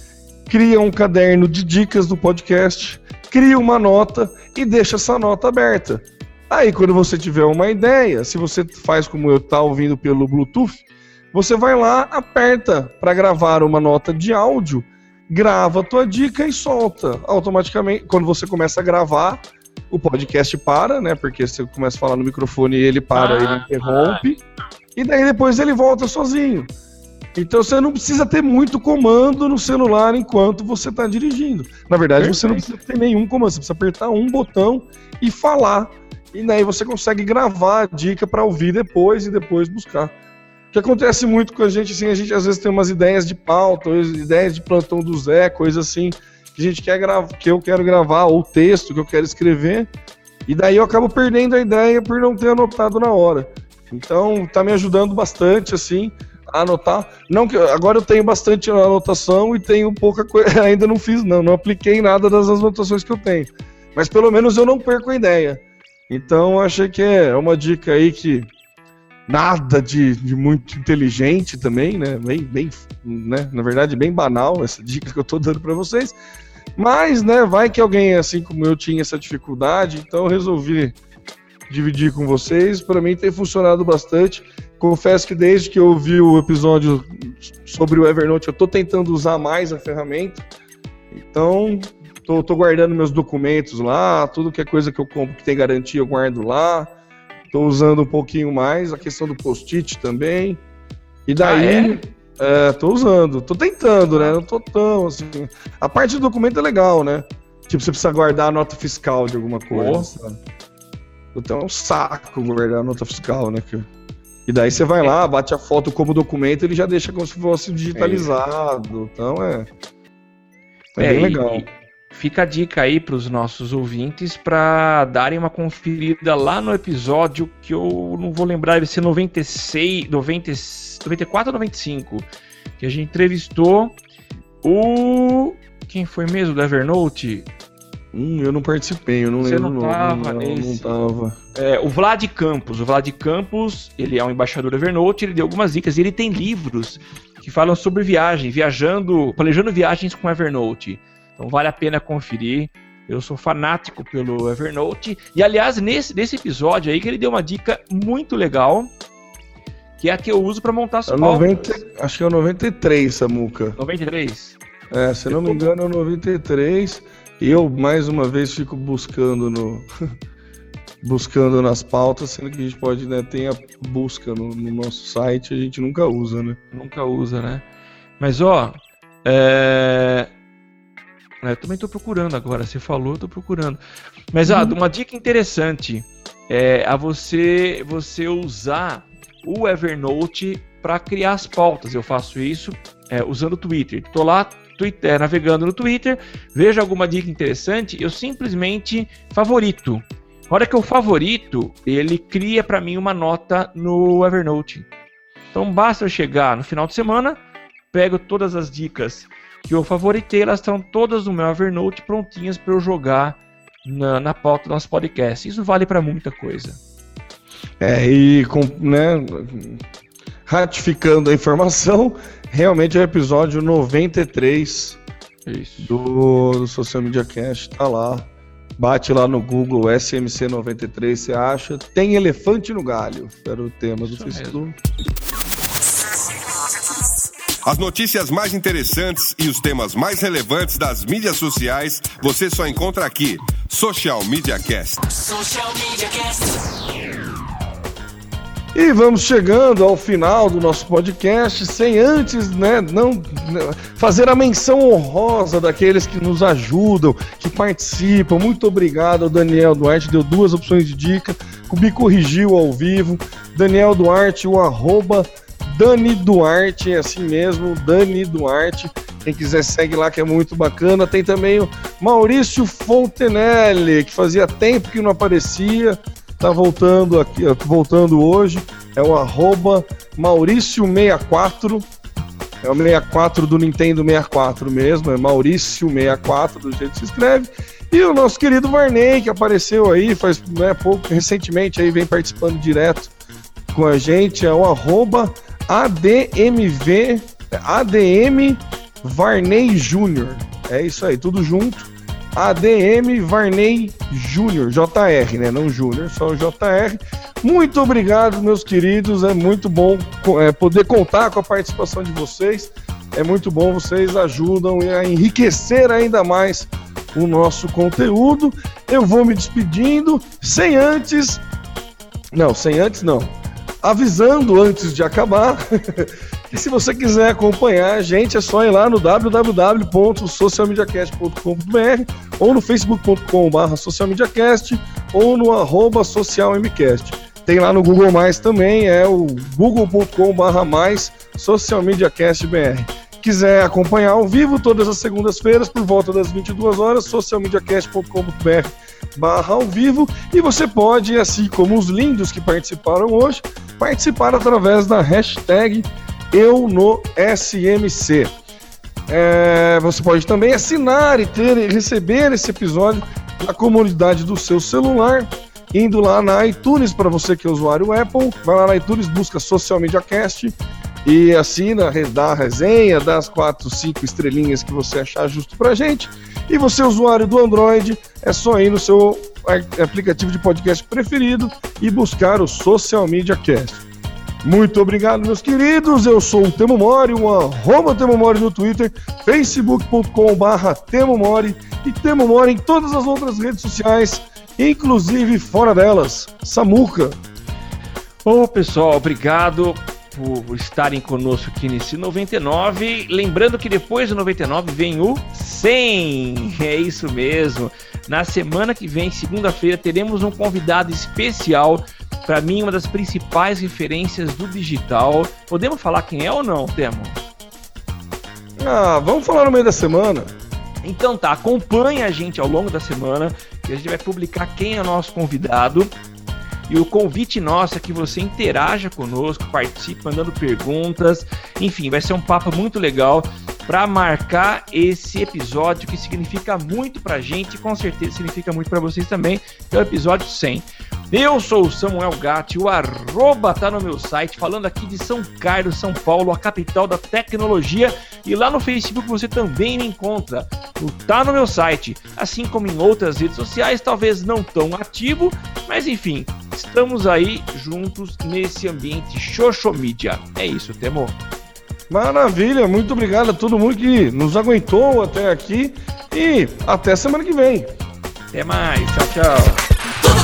cria um caderno de dicas do podcast, cria uma nota e deixa essa nota aberta. Aí, quando você tiver uma ideia, se você faz como eu tá ouvindo pelo Bluetooth, você vai lá, aperta para gravar uma nota de áudio, grava a tua dica e solta. Automaticamente, quando você começa a gravar, o podcast para, né? Porque você começa a falar no microfone e ele para, Ah, ele interrompe, e daí depois ele volta sozinho. Então você não precisa ter muito comando no celular enquanto você está dirigindo. Na verdade, você não precisa ter nenhum comando, você precisa apertar um botão e falar. E daí você consegue gravar a dica para ouvir depois e depois buscar. O que acontece muito com a gente, assim, a gente às vezes tem umas ideias de pauta, ideias de plantão do Zé, coisa assim, que a gente quer gravar, que eu quero gravar, ou texto que eu quero escrever, e daí eu acabo perdendo a ideia por não ter anotado na hora. Então, tá me ajudando bastante, assim, anotar. Não que agora eu tenho bastante anotação e tenho pouca coisa, ainda não fiz não, não apliquei nada das anotações que eu tenho. Mas pelo menos eu não perco a ideia. Então, achei que é uma dica aí que nada de, de muito inteligente também, né? Bem, bem, né? Na verdade, bem banal essa dica que eu tô dando para vocês. Mas, né, vai que alguém assim como eu tinha essa dificuldade, então eu resolvi dividir com vocês. Para mim tem funcionado bastante. Confesso que desde que eu ouvi o episódio sobre o Evernote, eu tô tentando usar mais a ferramenta. Então, tô, tô guardando meus documentos lá, tudo que é coisa que eu compro que tem garantia, eu guardo lá. Tô usando um pouquinho mais, a questão do post-it também. E daí, é? tô usando, tô tentando, né? Não tô tão assim. A parte do documento é legal, né? Tipo, você precisa guardar a nota fiscal de alguma coisa. Sabe? Então é um saco guardar a nota fiscal, né? E daí você vai lá, bate a foto como documento, ele já deixa como se fosse digitalizado. Então é. É, bem e- legal. fica a dica aí para os nossos ouvintes para darem uma conferida lá no episódio que eu não vou lembrar, deve ser 96, 90, 94 ou 95, que a gente entrevistou o. Quem foi mesmo do Evernote? Hum, eu não participei, eu não Você lembro. não o nome, tava não, nesse. não tava. É, o Vlad Campos. O Vlad Campos, ele é um embaixador do Evernote, ele deu algumas dicas e ele tem livros que falam sobre viagem, viajando, planejando viagens com Evernote. Então vale a pena conferir. Eu sou fanático pelo Evernote. E aliás, nesse, nesse episódio aí que ele deu uma dica muito legal, que é a que eu uso para montar as É o pautas. 90, acho que é o 93, Samuca. 93. É, se eu não me engano, é o 93. Eu, mais uma vez, fico buscando no. buscando nas pautas, sendo que a gente pode, né, tem a busca no, no nosso site, a gente nunca usa, né? Nunca usa, né? Mas ó, é... é eu também estou procurando agora. Você falou, eu tô procurando. Mas ah, uma dica interessante é a você você usar o Evernote para criar as pautas. Eu faço isso é, usando o Twitter. Estou lá Twitter, é, navegando no Twitter, vejo alguma dica interessante, eu simplesmente favorito. Na hora que eu favorito, ele cria para mim uma nota no Evernote. Então basta eu chegar no final de semana, pego todas as dicas que eu favoritei, elas estão todas no meu Evernote prontinhas para eu jogar na, na pauta do nosso podcast. Isso vale para muita coisa. É, e com, né, ratificando a informação, realmente é o episódio 93 Isso. Do, Social Media Cast, tá lá. Bate lá no Google SMC93, você acha. Tem elefante no galho. Era o tema do Facebook. As notícias mais interessantes e os temas mais relevantes das mídias sociais você só encontra aqui. Social Media Cast. Social Media Cast. E vamos chegando ao final do nosso podcast, sem antes, né, não né, fazer a menção honrosa daqueles que nos ajudam, que participam. Muito obrigado ao Daniel Duarte, deu duas opções de dica, me corrigiu ao vivo. Daniel Duarte, o arroba Dani Duarte, é assim mesmo, Dani Duarte. Quem quiser segue lá que é muito bacana. Tem também o Maurício Fontenelle, que fazia tempo que não aparecia tá voltando aqui, voltando hoje, é o arroba Maurício64, é o 64 do Nintendo 64 mesmo, é Maurício64 do jeito que se escreve. E o nosso querido Varney, que apareceu aí faz né, pouco, recentemente, aí vem participando direto com a gente, é o arroba ADMV, ADM Varney Júnior. É isso aí, tudo junto. ADM Varney Júnior, JR, né? Não Júnior, só JR. Muito obrigado, meus queridos. É muito bom é, poder contar com a participação de vocês. É muito bom, vocês ajudam a enriquecer ainda mais o nosso conteúdo. Eu vou me despedindo sem antes. Não, sem antes não. Avisando antes de acabar E se você quiser acompanhar a gente, é só ir lá no www.socialmediacast.com.br ou no facebook.com.br socialmediacast ou no arroba socialmcast. Tem lá no Google Mais também, é o google.com.br mais socialmediacastbr. Quiser acompanhar ao vivo todas as segundas-feiras por volta das 22 horas, socialmediacast.com.br barra ao vivo e você pode, assim como os lindos que participaram hoje, participar através da hashtag eu no SMC. É, você pode também assinar e ter receber esse episódio na comunidade do seu celular, indo lá na iTunes para você que é usuário Apple, vai lá na iTunes, busca Social Media Cast e assina, dá a resenha, dá as 4, 5 estrelinhas que você achar justo pra gente. E você, usuário do Android, é só ir no seu aplicativo de podcast preferido e buscar o Social Media Cast. Muito obrigado, meus queridos. Eu sou o Temo Mori, o arroba Temo Mori no Twitter, facebook.com.br Temo Mori e Temo Mori em todas as outras redes sociais, inclusive fora delas. Samuca. Ô, pessoal, obrigado por estarem conosco aqui nesse 99. Lembrando que depois do 99 vem o 100. É isso mesmo. Na semana que vem, segunda-feira, teremos um convidado especial para mim, uma das principais referências do digital. Podemos falar quem é ou não, Temo? Ah, vamos falar no meio da semana. Então tá, acompanha a gente ao longo da semana, que a gente vai publicar quem é nosso convidado. E o convite nosso é que você interaja conosco, participe mandando perguntas. Enfim, vai ser um papo muito legal para marcar esse episódio que significa muito pra gente e com certeza significa muito para vocês também, que é o episódio 100. Eu sou o Samuel Gatti, o arroba tá no meu site, falando aqui de São Carlos, São Paulo, a capital da tecnologia. E lá no Facebook você também me encontra, no Tá no meu site, assim como em outras redes sociais, talvez não tão ativo, mas enfim, estamos aí juntos nesse ambiente media. É isso, Temo. Maravilha, muito obrigado a todo mundo que nos aguentou até aqui e até semana que vem. Até mais, tchau, tchau.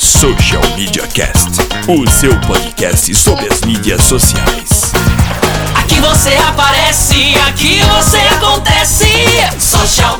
Social Media Cast, o seu podcast sobre as mídias sociais. Aqui você aparece, aqui você acontece. Social